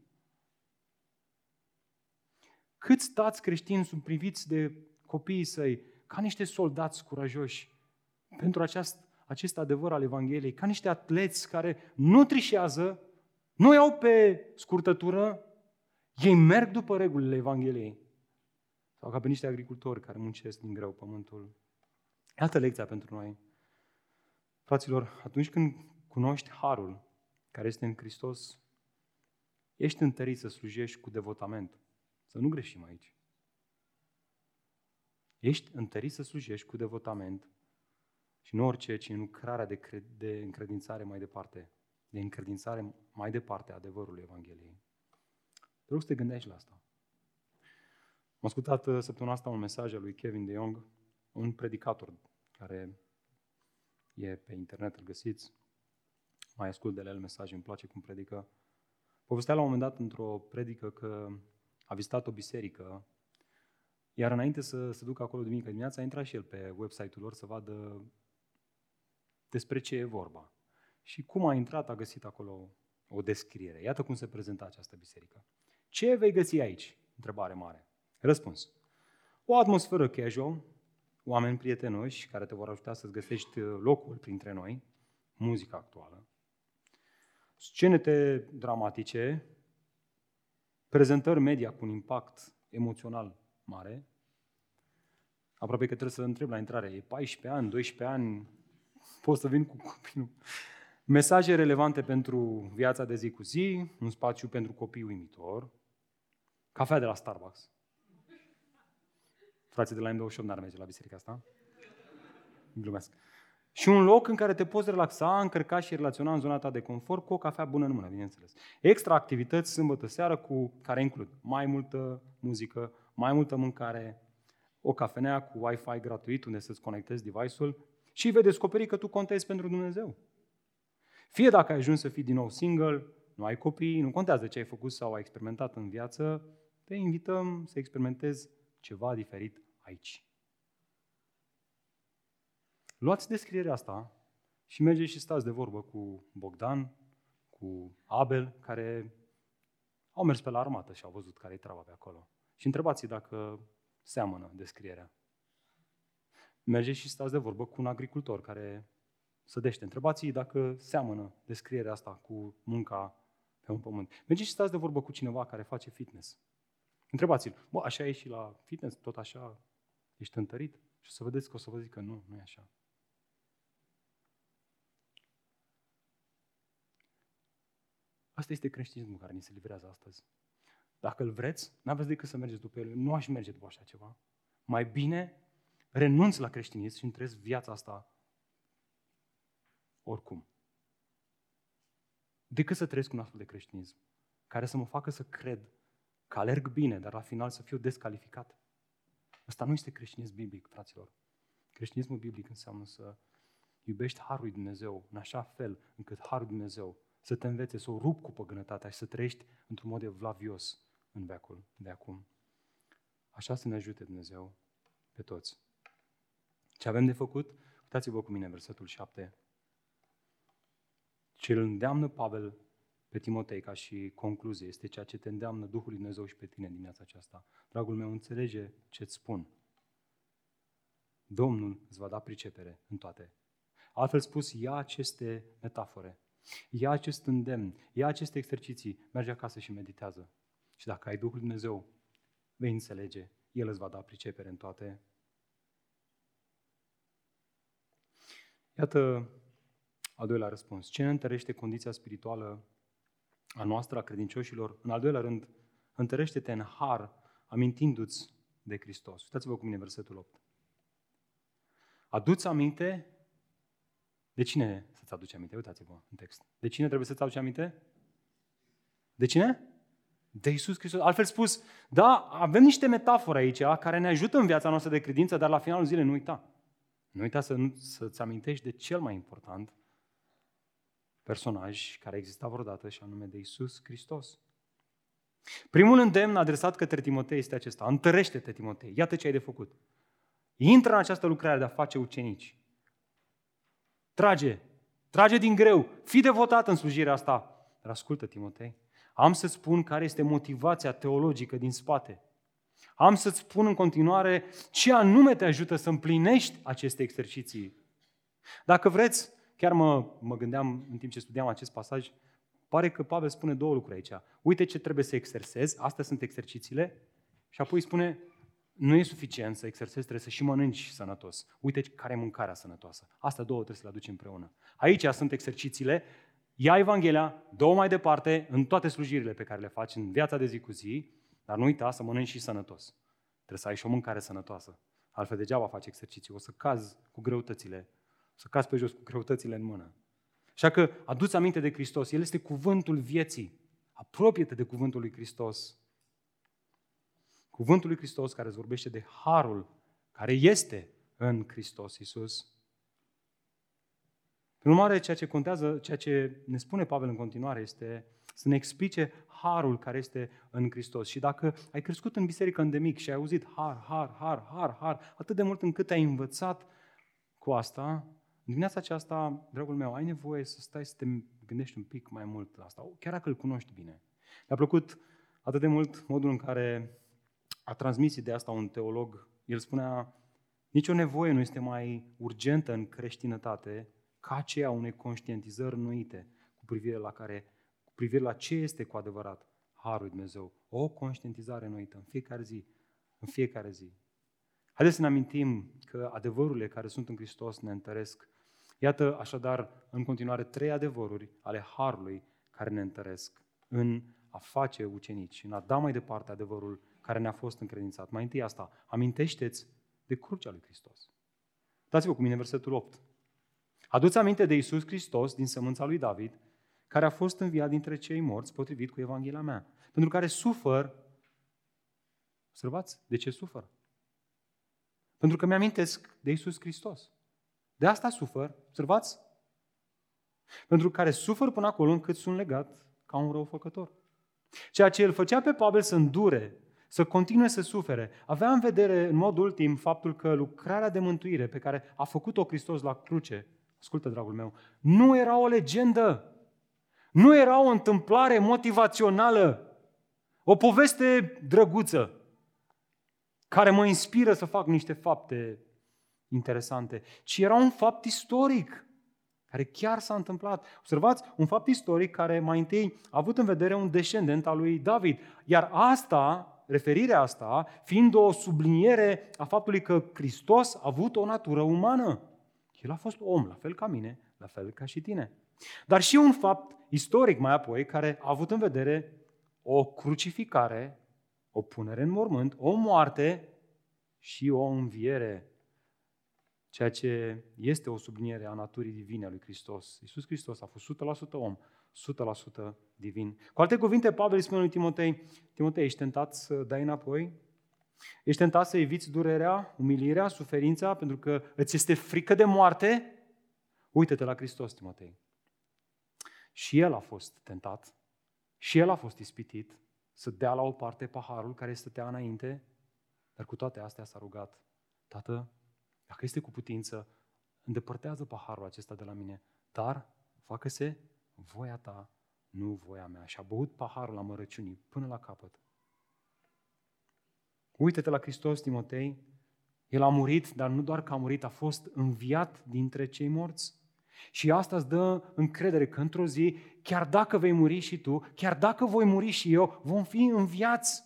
Câți tați creștini sunt priviți de copiii săi ca niște soldați curajoși pentru aceast, acest adevăr al Evangheliei, ca niște atleți care nu trișează, nu iau pe scurtătură, ei merg după regulile Evangheliei. Sau ca pe niște agricultori care muncesc din greu pământul. Altă lecția pentru noi. Fraților, atunci când cunoști harul care este în Hristos, ești întărit să slujești cu devotament. Să nu greșim aici. Ești întărit să slujești cu devotament și nu orice, ci în lucrarea de, cred, de încredințare mai departe, de încredințare mai departe a adevărului Evangheliei. Te rog să te gândești la asta. Am ascultat uh, săptămâna asta un mesaj al lui Kevin de Jong, un predicator care e pe internet, îl găsiți. Mai ascult de la el mesaje, îmi place cum predică. Povestea la un moment dat într-o predică că a vizitat o biserică, iar înainte să se ducă acolo duminică dimineața, a intrat și el pe website-ul lor să vadă despre ce e vorba. Și cum a intrat, a găsit acolo o descriere. Iată cum se prezenta această biserică. Ce vei găsi aici? Întrebare mare. Răspuns. O atmosferă casual, oameni prietenoși care te vor ajuta să-ți găsești locul printre noi, muzica actuală, scenete dramatice, prezentări media cu un impact emoțional mare, aproape că trebuie să întreb la intrare, e 14 ani, 12 ani, pot să vin cu copilul. Mesaje relevante pentru viața de zi cu zi, un spațiu pentru copii uimitor, cafea de la Starbucks. Frații de la M28 n-ar merge la biserica asta. Glumesc. Și un loc în care te poți relaxa, încărca și relaționa în zona ta de confort cu o cafea bună în mână, bineînțeles. Extra activități sâmbătă seară cu care includ mai multă muzică, mai multă mâncare, o cafenea cu Wi-Fi gratuit unde să-ți conectezi device-ul și vei descoperi că tu contezi pentru Dumnezeu. Fie dacă ai ajuns să fii din nou single, nu ai copii, nu contează ce ai făcut sau ai experimentat în viață, te invităm să experimentezi ceva diferit aici. Luați descrierea asta și mergeți și stați de vorbă cu Bogdan, cu Abel, care au mers pe la armată și au văzut care e treaba pe acolo. Și întrebați dacă seamănă descrierea. Mergeți și stați de vorbă cu un agricultor care sădește. Întrebați dacă seamănă descrierea asta cu munca pe un pământ. Mergeți și stați de vorbă cu cineva care face fitness. Întrebați-l, bă, așa e și la fitness, tot așa ești întărit? Și o să vedeți că o să vă zic că nu, nu e așa. Asta este creștinismul care ni se livrează astăzi. Dacă îl vreți, n-aveți decât să mergeți după el. Nu aș merge după așa ceva. Mai bine renunț la creștinism și îmi trăiesc viața asta oricum. Decât să trăiesc un astfel de creștinism, care să mă facă să cred că alerg bine, dar la final să fiu descalificat. Asta nu este creștinism biblic, fraților. Creștinismul biblic înseamnă să iubești Harul lui Dumnezeu în așa fel încât Harul lui Dumnezeu să te învețe să o rup cu păgânătatea și să trăiești într-un mod evlavios în veacul de acum. Așa să ne ajute Dumnezeu pe toți. Ce avem de făcut? Uitați-vă cu mine versetul 7. Ce îl îndeamnă Pavel pe Timotei ca și concluzie este ceea ce te îndeamnă Duhul lui Dumnezeu și pe tine în dimineața aceasta. Dragul meu, înțelege ce îți spun. Domnul îți va da pricepere în toate. Altfel spus, ia aceste metafore, ia acest îndemn, ia aceste exerciții, merge acasă și meditează. Și dacă ai Duhul Dumnezeu, vei înțelege, El îți va da pricepere în toate. Iată al doilea răspuns. Ce întărește condiția spirituală a noastră, a credincioșilor? În al doilea rând, întărește-te în har, amintindu-ți de Hristos. Uitați-vă cu mine versetul 8. Aduți aminte de cine să-ți aduce aminte? Uitați-vă în text. De cine trebuie să-ți aduci aminte? De cine? De Isus Hristos. Altfel spus, da, avem niște metafore aici care ne ajută în viața noastră de credință, dar la finalul zilei nu uita. Nu uita să, să-ți amintești de cel mai important personaj care exista vreodată și anume de Isus Hristos. Primul îndemn adresat către Timotei este acesta. Întărește-te, Timotei. Iată ce ai de făcut. Intră în această lucrare de a face ucenici. Trage. Trage din greu. Fii devotat în slujirea asta. Dar ascultă, Timotei. Am să spun care este motivația teologică din spate. Am să-ți spun în continuare ce anume te ajută să împlinești aceste exerciții. Dacă vreți, chiar mă, mă gândeam în timp ce studiam acest pasaj, pare că Pavel spune două lucruri aici. Uite ce trebuie să exersezi, astea sunt exercițiile, și apoi spune, nu e suficient să exersezi, trebuie să și mănânci sănătos. Uite care e mâncarea sănătoasă. Astea două trebuie să le aduci împreună. Aici sunt exercițiile, ia Evanghelia, dă mai departe în toate slujirile pe care le faci în viața de zi cu zi, dar nu uita să mănânci și sănătos. Trebuie să ai și o mâncare sănătoasă. Altfel degeaba faci exerciții. O să cazi cu greutățile. O să cazi pe jos cu greutățile în mână. Așa că aduți aminte de Hristos. El este cuvântul vieții. Apropie-te de cuvântul lui Hristos. Cuvântul lui Hristos care îți vorbește de harul care este în Hristos Iisus. Prin urmare, ceea ce contează, ceea ce ne spune Pavel în continuare este să ne explice harul care este în Hristos. Și dacă ai crescut în biserică de mic și ai auzit har, har, har, har, har, atât de mult încât ai învățat cu asta, în dimineața aceasta, dragul meu, ai nevoie să stai să te gândești un pic mai mult la asta, chiar dacă îl cunoști bine. Mi-a plăcut atât de mult modul în care a transmis ideea asta un teolog. El spunea, nicio nevoie nu este mai urgentă în creștinătate ca aceea unei conștientizări nuite cu privire la care privire la ce este cu adevărat Harul lui Dumnezeu. O conștientizare noită în fiecare zi, în fiecare zi. Haideți să ne amintim că adevărurile care sunt în Hristos ne întăresc. Iată așadar în continuare trei adevăruri ale Harului care ne întăresc în a face ucenici, în a da mai departe adevărul care ne-a fost încredințat. Mai întâi asta, amintește-ți de crucea lui Hristos. Dați-vă cu mine versetul 8. Aduți aminte de Isus Hristos din sămânța lui David, care a fost înviat dintre cei morți, potrivit cu Evanghelia mea, pentru care sufăr. Observați, de ce sufăr? Pentru că mi-amintesc de Isus Hristos. De asta sufăr, observați? Pentru care sufăr până acolo încât sunt legat ca un răufăcător. Ceea ce îl făcea pe Pavel să îndure, să continue să sufere, avea în vedere în mod ultim faptul că lucrarea de mântuire pe care a făcut-o Hristos la cruce, ascultă dragul meu, nu era o legendă, nu era o întâmplare motivațională, o poveste drăguță, care mă inspiră să fac niște fapte interesante, ci era un fapt istoric, care chiar s-a întâmplat. Observați, un fapt istoric care mai întâi a avut în vedere un descendent al lui David. Iar asta, referirea asta, fiind o subliniere a faptului că Hristos a avut o natură umană. El a fost om, la fel ca mine, la fel ca și tine. Dar și un fapt istoric mai apoi care a avut în vedere o crucificare, o punere în mormânt, o moarte și o înviere, ceea ce este o subliniere a naturii divine a lui Hristos. Iisus Hristos a fost 100% om, 100% divin. Cu alte cuvinte, Pavel îi spune lui Timotei, Timotei, ești tentat să dai înapoi? Ești tentat să eviți durerea, umilirea, suferința, pentru că îți este frică de moarte? Uită-te la Hristos, Timotei. Și el a fost tentat, și el a fost ispitit să dea la o parte paharul care stătea înainte, dar cu toate astea s-a rugat, Tată, dacă este cu putință, îndepărtează paharul acesta de la mine, dar facă-se voia ta, nu voia mea. Și a băut paharul la mărăciunii până la capăt. Uită-te la Hristos, Timotei, El a murit, dar nu doar că a murit, a fost înviat dintre cei morți. Și asta îți dă încredere că într-o zi, chiar dacă vei muri și tu, chiar dacă voi muri și eu, vom fi înviați.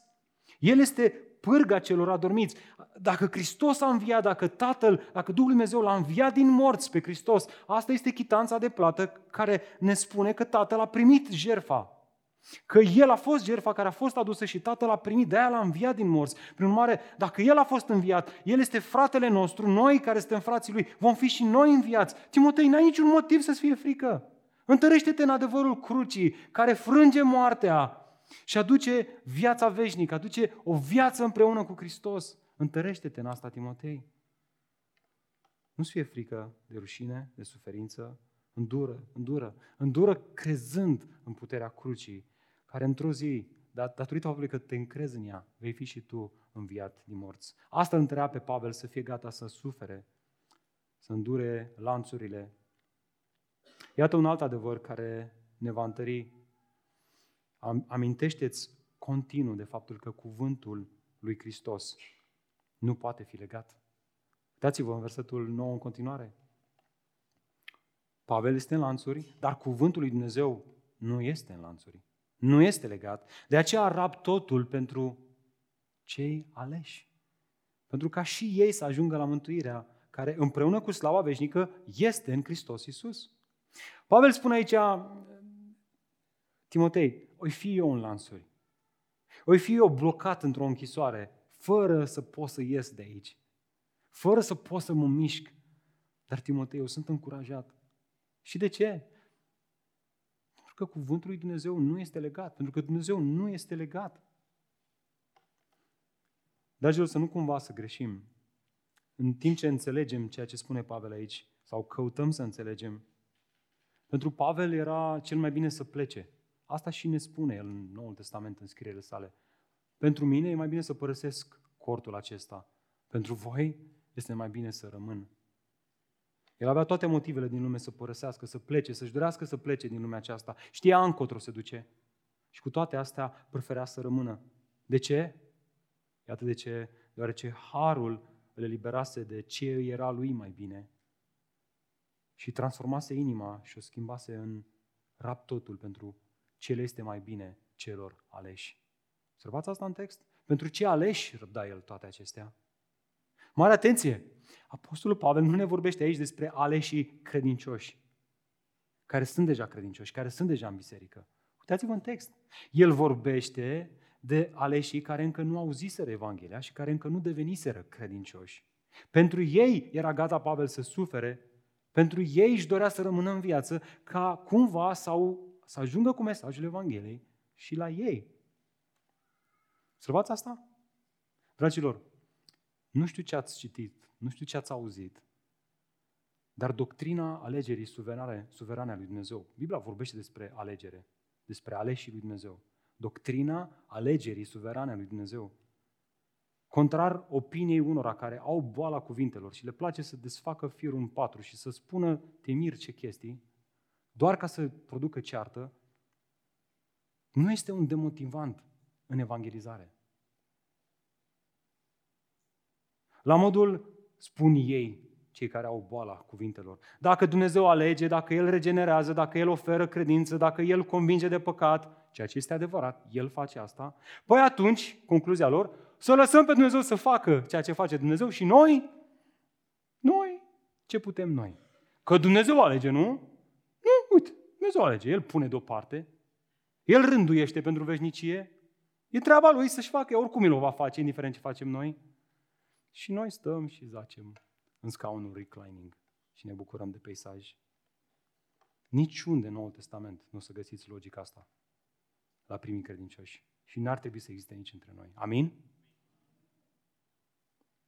El este pârga celor adormiți. Dacă Hristos a înviat, dacă Tatăl, dacă Duhul Dumnezeu l-a înviat din morți pe Hristos, asta este chitanța de plată care ne spune că Tatăl a primit jerfa. Că El a fost jertfa care a fost adusă și Tatăl a primit, de aia l-a înviat din morți. Prin urmare, dacă El a fost înviat, El este fratele nostru, noi care suntem frații Lui, vom fi și noi înviați. Timotei, n-ai niciun motiv să-ți fie frică. Întărește-te în adevărul crucii, care frânge moartea și aduce viața veșnică, aduce o viață împreună cu Hristos. Întărește-te în asta, Timotei. Nu-ți fie frică de rușine, de suferință, îndură, îndură, îndură crezând în puterea crucii care într-o zi, datorită faptului că te încrezi în ea, vei fi și tu înviat din morți. Asta îl întreabă pe Pavel să fie gata să sufere, să îndure lanțurile. Iată un alt adevăr care ne va întări. Amintește-ți continuu de faptul că cuvântul lui Hristos nu poate fi legat. Uitați-vă în versetul 9 în continuare. Pavel este în lanțuri, dar cuvântul lui Dumnezeu nu este în lanțuri. Nu este legat. De aceea rab totul pentru cei aleși. Pentru ca și ei să ajungă la mântuirea care împreună cu slava veșnică este în Hristos Iisus. Pavel spune aici, Timotei, oi fi eu în lansuri. Oi fi eu blocat într-o închisoare, fără să pot să ies de aici. Fără să pot să mă mișc. Dar, Timotei, eu sunt încurajat. Și de ce? Pentru că cuvântul lui Dumnezeu nu este legat. Pentru că Dumnezeu nu este legat. Dragilor, să nu cumva să greșim. În timp ce înțelegem ceea ce spune Pavel aici, sau căutăm să înțelegem, pentru Pavel era cel mai bine să plece. Asta și ne spune el în Noul Testament, în scrierile sale. Pentru mine e mai bine să părăsesc cortul acesta. Pentru voi este mai bine să rămân. El avea toate motivele din lume să părăsească, să plece, să-și dorească să plece din lumea aceasta. Știa încotro se duce. Și cu toate astea prefera să rămână. De ce? Iată de ce. Deoarece harul îl eliberase de ce era lui mai bine. Și transformase inima și o schimbase în rap totul pentru ce le este mai bine celor aleși. Observați asta în text? Pentru ce aleși răbda el toate acestea? Mare atenție! Apostolul Pavel nu ne vorbește aici despre aleșii credincioși, care sunt deja credincioși, care sunt deja în biserică. Uitați-vă în text. El vorbește de aleșii care încă nu auziseră Evanghelia și care încă nu deveniseră credincioși. Pentru ei era gata Pavel să sufere, pentru ei își dorea să rămână în viață ca cumva sau să ajungă cu mesajul Evangheliei și la ei. Observați asta? Dragilor, nu știu ce ați citit, nu știu ce ați auzit, dar doctrina alegerii suverane, suverane a lui Dumnezeu, Biblia vorbește despre alegere, despre aleșii lui Dumnezeu. Doctrina alegerii suverane a lui Dumnezeu. Contrar opiniei unora care au boala cuvintelor și le place să desfacă firul în patru și să spună temir ce chestii, doar ca să producă ceartă, nu este un demotivant în evangelizare. La modul, spun ei, cei care au boala cuvintelor. Dacă Dumnezeu alege, dacă El regenerează, dacă El oferă credință, dacă El convinge de păcat, ceea ce este adevărat, El face asta, păi atunci, concluzia lor, să lăsăm pe Dumnezeu să facă ceea ce face Dumnezeu și noi, noi, ce putem noi? Că Dumnezeu alege, nu? Nu, uite, Dumnezeu alege, El pune deoparte, El rânduiește pentru veșnicie, e treaba Lui să-și facă, oricum El o va face, indiferent ce facem noi. Și noi stăm și zacem în scaunul reclining și ne bucurăm de peisaj. Niciunde în Noul Testament nu o să găsiți logica asta la primii credincioși. Și n-ar trebui să existe nici între noi. Amin?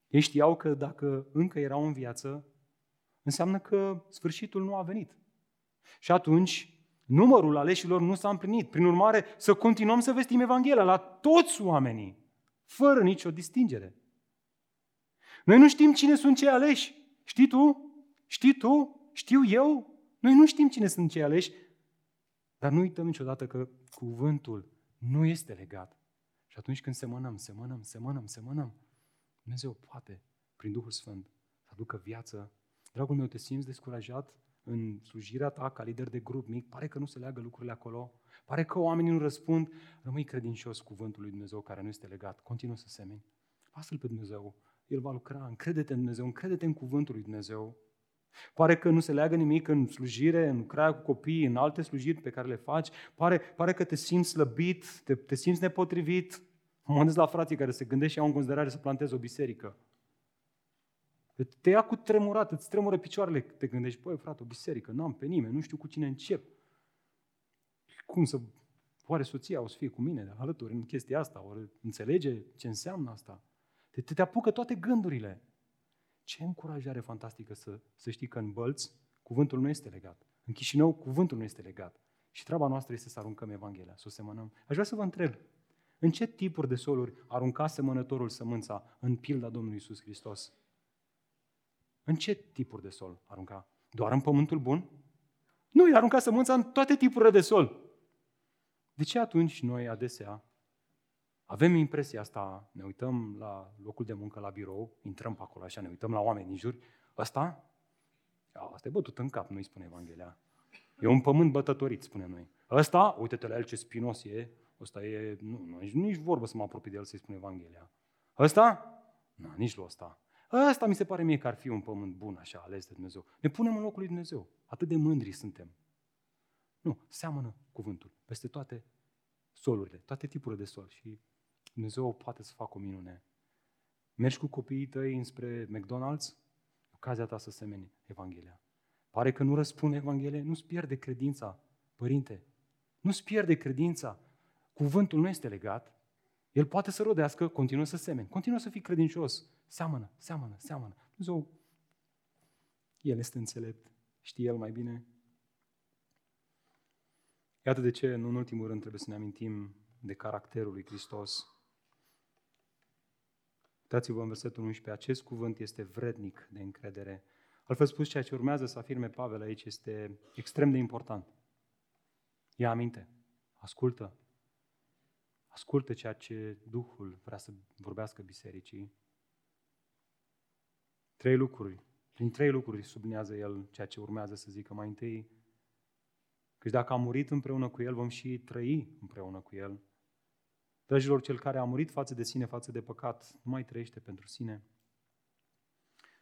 Ei știau că dacă încă erau în viață, înseamnă că sfârșitul nu a venit. Și atunci, numărul aleșilor nu s-a împlinit. Prin urmare, să continuăm să vestim Evanghelia la toți oamenii, fără nicio distingere. Noi nu știm cine sunt cei aleși. Știi tu? Știi tu? Știu eu? Noi nu știm cine sunt cei aleși, dar nu uităm niciodată că cuvântul nu este legat. Și atunci când semănăm, semănăm, semănăm, semănăm, Dumnezeu poate, prin Duhul Sfânt, să aducă viață. Dragul meu, te simți descurajat în slujirea ta ca lider de grup mic, pare că nu se leagă lucrurile acolo, pare că oamenii nu răspund, rămâi credincios cuvântului Dumnezeu care nu este legat, continuă să semeni. Lasă-L pe Dumnezeu, El va lucra, încrede-te în Dumnezeu, încrede-te în cuvântul lui Dumnezeu. Pare că nu se leagă nimic în slujire, în lucrarea cu copii, în alte slujiri pe care le faci. Pare, pare că te simți slăbit, te, te simți nepotrivit. Mă gândesc la frații care se gândesc și au în considerare să planteze o biserică. Te ia cu tremurat, îți tremură picioarele, te gândești, băi frate, o biserică, n-am pe nimeni, nu știu cu cine încep. Cum să, oare soția o să fie cu mine alături în chestia asta, oare înțelege ce înseamnă asta? Te, te, te apucă toate gândurile. Ce încurajare fantastică să, să știi că în Bălți cuvântul nu este legat. În Chișinău cuvântul nu este legat. Și treaba noastră este să aruncăm Evanghelia, să o semănăm. Aș vrea să vă întreb, în ce tipuri de soluri arunca semănătorul sămânța în pilda Domnului Isus Hristos? În ce tipuri de sol arunca? Doar în pământul bun? Nu, i arunca sămânța în toate tipurile de sol. De ce atunci noi adesea avem impresia asta, ne uităm la locul de muncă, la birou, intrăm pe acolo așa, ne uităm la oameni din jur, ăsta, asta e bătut în cap, nu-i spune Evanghelia. E un pământ bătătorit, spune noi. Ăsta, uite-te la el ce spinos e, ăsta e, nu, nu, nici vorbă să mă apropii de el să-i spune Evanghelia. Ăsta? Nu, nici lui ăsta. Ăsta mi se pare mie că ar fi un pământ bun, așa, ales de Dumnezeu. Ne punem în locul lui Dumnezeu. Atât de mândri suntem. Nu, seamănă cuvântul peste toate solurile, toate tipurile de sol. Și Dumnezeu poate să facă o minune. Mergi cu copiii tăi înspre McDonald's, ocazia ta să semeni Evanghelia. Pare că nu răspunde Evanghelia, nu-ți pierde credința, părinte. Nu-ți pierde credința. Cuvântul nu este legat. El poate să rodească, continuă să semeni, continuă să fii credincios. Seamănă, seamănă, seamănă. Dumnezeu, El este înțelept, știe El mai bine. Iată de ce, în ultimul rând, trebuie să ne amintim de caracterul lui Hristos. Uitați-vă în versetul 11, acest cuvânt este vrednic de încredere. Altfel spus, ceea ce urmează să afirme Pavel aici este extrem de important. Ia aminte, ascultă, ascultă ceea ce Duhul vrea să vorbească bisericii. Trei lucruri, prin trei lucruri sublinează el ceea ce urmează să zică mai întâi, că dacă am murit împreună cu El, vom și trăi împreună cu El. Dragilor, cel care a murit față de sine, față de păcat, nu mai trăiește pentru sine,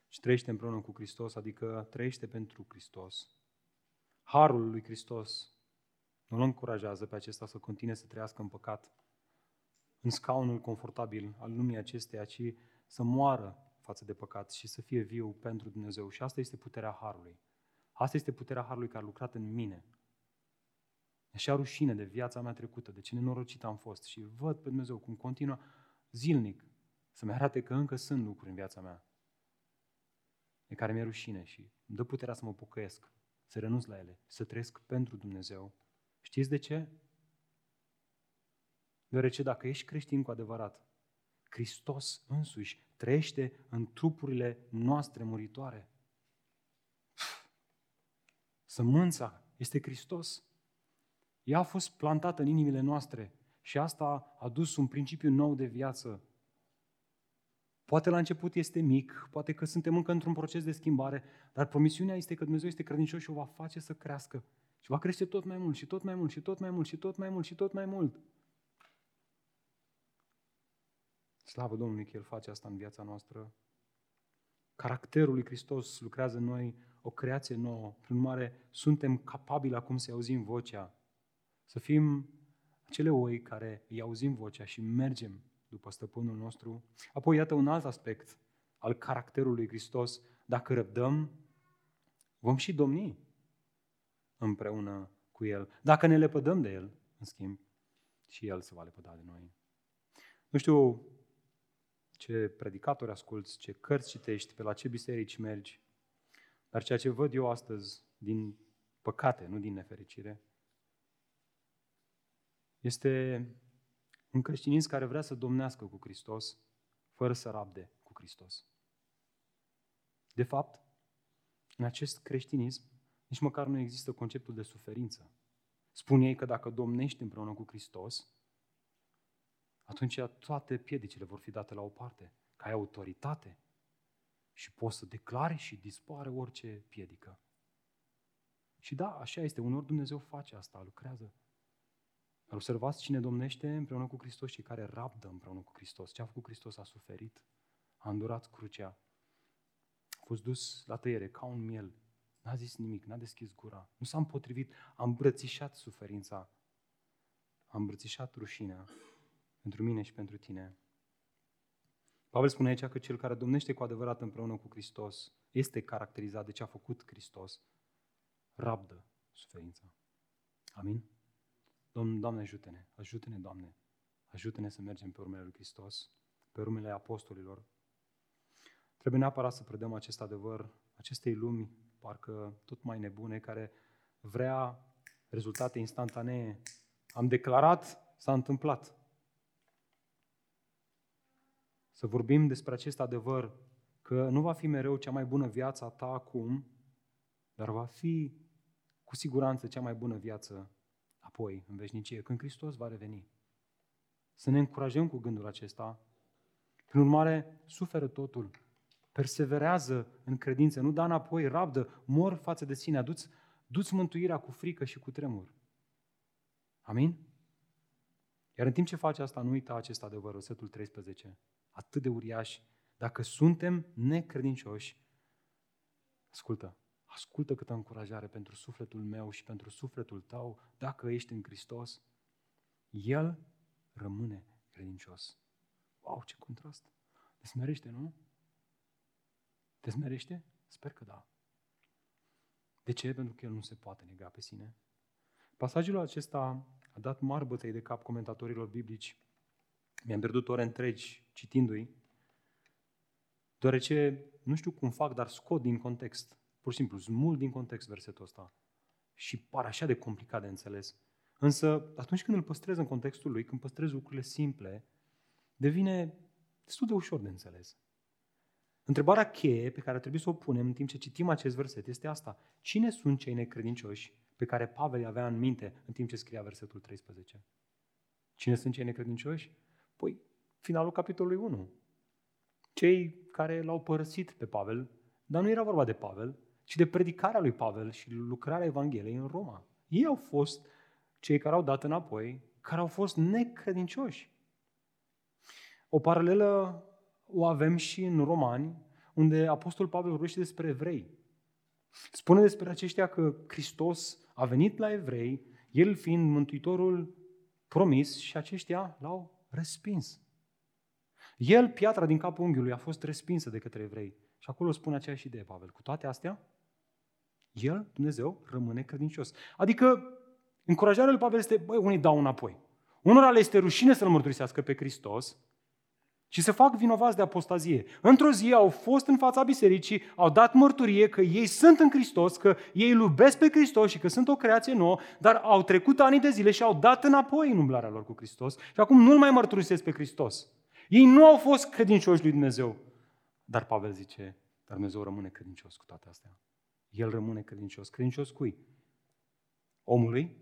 ci trăiește împreună cu Hristos, adică trăiește pentru Hristos. Harul lui Hristos nu îl încurajează pe acesta să continue să trăiască în păcat, în scaunul confortabil al lumii acesteia, ci să moară față de păcat și să fie viu pentru Dumnezeu. Și asta este puterea Harului. Asta este puterea Harului care a lucrat în mine, așa rușine de viața mea trecută, de ce nenorocit am fost și văd pe Dumnezeu cum continuă zilnic să-mi arate că încă sunt lucruri în viața mea de care mi-e rușine și îmi dă puterea să mă pocăiesc, să renunț la ele, să trăiesc pentru Dumnezeu. Știți de ce? Deoarece dacă ești creștin cu adevărat, Hristos însuși trăiește în trupurile noastre muritoare. Sămânța este Hristos. Ea a fost plantată în inimile noastre și asta a dus un principiu nou de viață. Poate la început este mic, poate că suntem încă într-un proces de schimbare, dar promisiunea este că Dumnezeu este credincios și o va face să crească. Și va crește tot mai mult și tot mai mult și tot mai mult și tot mai mult și tot mai mult. Slavă Domnului că El face asta în viața noastră. Caracterul lui Hristos lucrează în noi o creație nouă. Prin urmare, suntem capabili acum să auzim vocea să fim acele oi care îi auzim vocea și mergem după stăpânul nostru. Apoi, iată un alt aspect al caracterului Hristos. Dacă răbdăm, vom și domni împreună cu El. Dacă ne lepădăm de El, în schimb, și El se va lepăda de noi. Nu știu ce predicatori asculți, ce cărți citești, pe la ce biserici mergi, dar ceea ce văd eu astăzi, din păcate, nu din nefericire, este un creștinism care vrea să domnească cu Hristos, fără să rabde cu Hristos. De fapt, în acest creștinism, nici măcar nu există conceptul de suferință. Spun ei că dacă domnești împreună cu Hristos, atunci toate piedicile vor fi date la o parte, că ai autoritate și poți să declare și dispare orice piedică. Și da, așa este, unor Dumnezeu face asta, lucrează. Dar observați cine domnește împreună cu Hristos și care rabdă împreună cu Hristos. Ce a făcut Hristos? A suferit, a îndurat crucea, a fost dus la tăiere ca un miel, n-a zis nimic, n-a deschis gura, nu s-a împotrivit, a îmbrățișat suferința, a îmbrățișat rușinea pentru mine și pentru tine. Pavel spune aici că cel care domnește cu adevărat împreună cu Hristos este caracterizat de ce a făcut Hristos. Rabdă suferința. Amin? Domn, Doamne, ajută-ne, ajută-ne, Doamne, ajută-ne să mergem pe urmele lui Hristos, pe urmele apostolilor. Trebuie neapărat să predăm acest adevăr acestei lumi, parcă tot mai nebune, care vrea rezultate instantanee. Am declarat, s-a întâmplat. Să vorbim despre acest adevăr, că nu va fi mereu cea mai bună viață a ta acum, dar va fi cu siguranță cea mai bună viață apoi, în veșnicie, când Hristos va reveni. Să ne încurajăm cu gândul acesta. Prin urmare, suferă totul. Perseverează în credință, nu da înapoi, rabdă, mor față de sine, aduți, duți mântuirea cu frică și cu tremur. Amin? Iar în timp ce face asta, nu uita acest adevăr, versetul 13, atât de uriaș, dacă suntem necredincioși, ascultă, ascultă câtă încurajare pentru sufletul meu și pentru sufletul tău, dacă ești în Hristos, El rămâne credincios. Wow, ce contrast! Te smerește, nu? Te smerește? Sper că da. De ce? Pentru că El nu se poate nega pe sine. Pasajul acesta a dat mari bătăi de cap comentatorilor biblici. Mi-am pierdut ore întregi citindu-i, deoarece nu știu cum fac, dar scot din context Pur și simplu, smult din context versetul ăsta. Și pare așa de complicat de înțeles. Însă, atunci când îl păstrez în contextul lui, când păstrez lucrurile simple, devine destul de ușor de înțeles. Întrebarea cheie pe care trebuie să o punem în timp ce citim acest verset este asta. Cine sunt cei necredincioși pe care Pavel îi avea în minte în timp ce scria versetul 13? Cine sunt cei necredincioși? Păi, finalul capitolului 1. Cei care l-au părăsit pe Pavel, dar nu era vorba de Pavel, ci de predicarea lui Pavel și lucrarea Evangheliei în Roma. Ei au fost cei care au dat înapoi, care au fost necredincioși. O paralelă o avem și în Romani, unde Apostol Pavel vorbește despre evrei. Spune despre aceștia că Hristos a venit la evrei, el fiind mântuitorul promis și aceștia l-au respins. El, piatra din capul unghiului, a fost respinsă de către evrei. Și acolo spune aceeași idee, Pavel. Cu toate astea, el, Dumnezeu, rămâne credincios. Adică, încurajarea lui Pavel este, băi, unii dau înapoi. Unora le este rușine să-L mărturisească pe Hristos și se fac vinovați de apostazie. Într-o zi au fost în fața bisericii, au dat mărturie că ei sunt în Hristos, că ei îl iubesc pe Hristos și că sunt o creație nouă, dar au trecut ani de zile și au dat înapoi în umblarea lor cu Hristos și acum nu-L mai mărturisesc pe Hristos. Ei nu au fost credincioși lui Dumnezeu. Dar Pavel zice, dar Dumnezeu rămâne credincios cu toate astea el rămâne credincios. Credincios cui? Omului?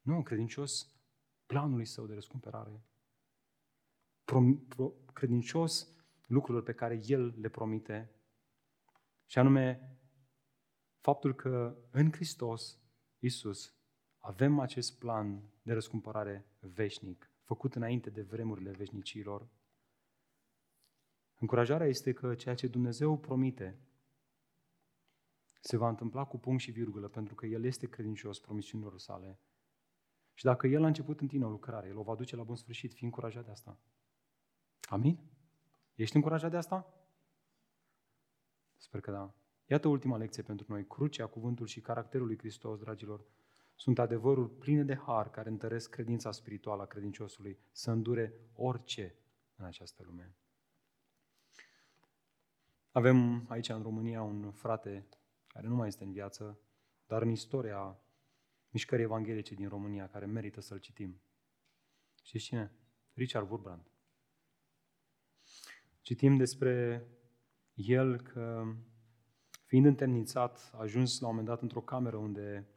Nu, credincios planului său de răscumpărare. Pro, pro, credincios lucrurilor pe care el le promite. Și anume, faptul că în Hristos, Isus, avem acest plan de răscumpărare veșnic, făcut înainte de vremurile veșnicilor. Încurajarea este că ceea ce Dumnezeu promite se va întâmpla cu punct și virgulă, pentru că El este credincios promisiunilor sale. Și dacă El a început în tine o lucrare, El o va duce la bun sfârșit. Fii încurajat de asta. Amin? Ești încurajat de asta? Sper că da. Iată ultima lecție pentru noi. Crucea, cuvântul și caracterul lui Hristos, dragilor, sunt adevăruri pline de har care întăresc credința spirituală a credinciosului să îndure orice în această lume. Avem aici în România un frate care nu mai este în viață, dar în istoria mișcării evanghelice din România, care merită să-l citim. Știți cine? Richard Wurbrand. Citim despre el că, fiind întemnițat, a ajuns la un moment dat într-o cameră unde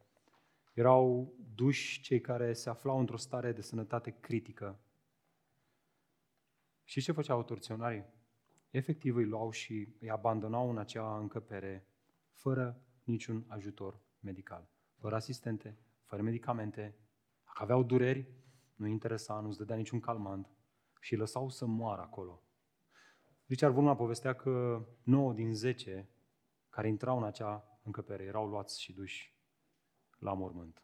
erau duși cei care se aflau într-o stare de sănătate critică. Și ce făceau torționarii? Efectiv îi luau și îi abandonau în acea încăpere fără niciun ajutor medical. fără asistente, fără medicamente. Dacă aveau dureri, nu interesa, nu-ți dădea niciun calmant și îi lăsau să moară acolo. Richard Wurman povestea că 9 din 10 care intrau în acea încăpere erau luați și duși la mormânt.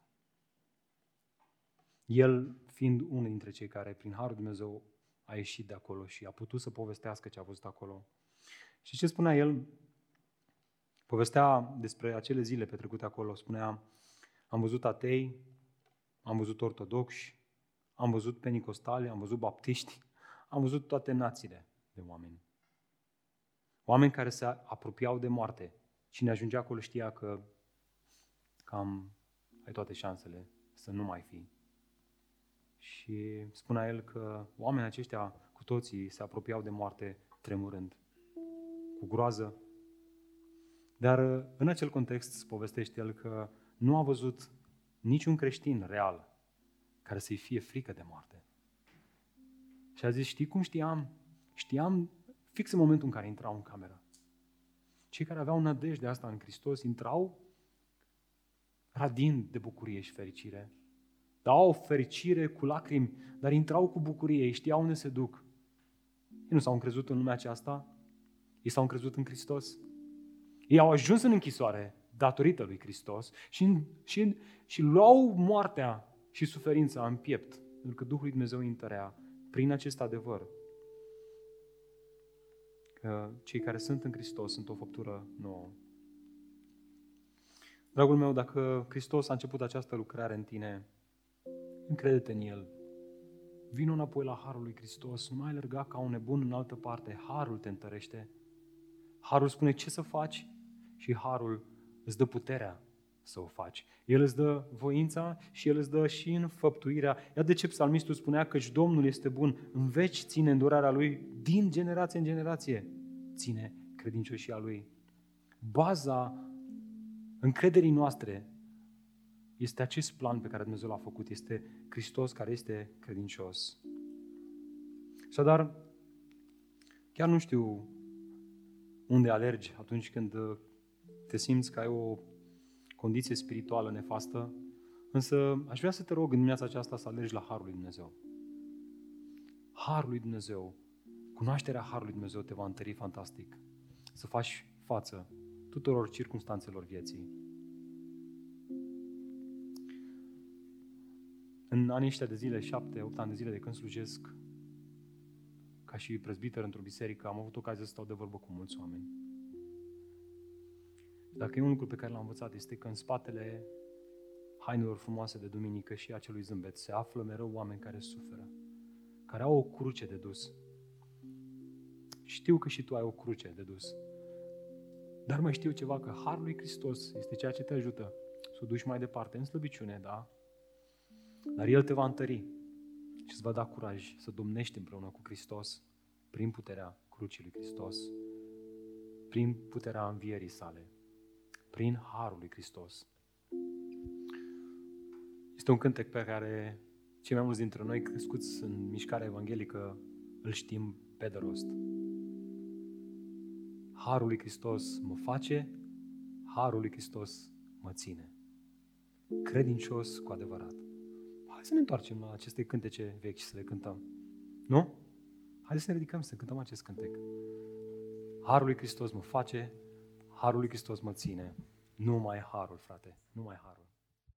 El fiind unul dintre cei care, prin Harul Dumnezeu, a ieșit de acolo și a putut să povestească ce a văzut acolo. Și ce spunea el? Povestea despre acele zile petrecute acolo. Spunea, am văzut atei, am văzut ortodoxi, am văzut penicostale, am văzut baptiști, am văzut toate națiile de oameni. Oameni care se apropiau de moarte. Cine ajungea acolo știa că cam ai toate șansele să nu mai fii. Și spunea el că oamenii aceștia cu toții se apropiau de moarte tremurând, cu groază. Dar în acel context povestește el că nu a văzut niciun creștin real care să-i fie frică de moarte. Și a zis, știi cum știam? Știam fix în momentul în care intrau în cameră. Cei care aveau nădejde asta în Hristos intrau radind de bucurie și fericire. Dau o fericire cu lacrimi, dar intrau cu bucurie, ei știau unde se duc. Ei nu s-au încrezut în lumea aceasta, ei s-au încrezut în Hristos. Ei au ajuns în închisoare datorită lui Hristos și, și, și luau moartea și suferința în piept, pentru că Duhul lui Dumnezeu îi întărea prin acest adevăr că cei care sunt în Hristos sunt o făptură nouă. Dragul meu, dacă Hristos a început această lucrare în tine, încrede-te în El. Vino înapoi la Harul lui Hristos, nu mai alerga ca un nebun în altă parte. Harul te întărește. Harul spune ce să faci și Harul îți dă puterea să o faci. El îți dă voința și El îți dă și în făptuirea. Iată de ce psalmistul spunea că Domnul este bun, în veci ține îndurarea Lui, din generație în generație ține credincioșia Lui. Baza încrederii noastre este acest plan pe care Dumnezeu l-a făcut, este Hristos care este credincios. Așadar, chiar nu știu unde alergi atunci când te simți că ai o condiție spirituală nefastă, însă aș vrea să te rog în dimineața aceasta să alergi la Harul lui Dumnezeu. Harul lui Dumnezeu, cunoașterea Harului Dumnezeu te va întări fantastic. Să faci față tuturor circunstanțelor vieții. În anii ăștia de zile, șapte, opt ani de zile de când slujesc ca și prezbiter într-o biserică, am avut ocazia să stau de vorbă cu mulți oameni. Dacă e un lucru pe care l-am învățat, este că în spatele hainelor frumoase de duminică și acelui zâmbet se află mereu oameni care suferă, care au o cruce de dus. Știu că și tu ai o cruce de dus. Dar mai știu ceva, că Harul lui Hristos este ceea ce te ajută să o duci mai departe, în slăbiciune, da? Dar El te va întări și îți va da curaj să domnești împreună cu Hristos prin puterea crucii lui Hristos, prin puterea învierii sale prin Harul lui Hristos. Este un cântec pe care cei mai mulți dintre noi crescuți în mișcarea evanghelică îl știm pe de rost. Harul lui Hristos mă face, Harul lui Hristos mă ține. Credincios cu adevărat. Hai să ne întoarcem la aceste cântece vechi și să le cântăm. Nu? Haideți să ne ridicăm să cântăm acest cântec. Harul lui Hristos mă face, Harul lui Hristos mă ține. Nu mai harul, frate, nu mai harul.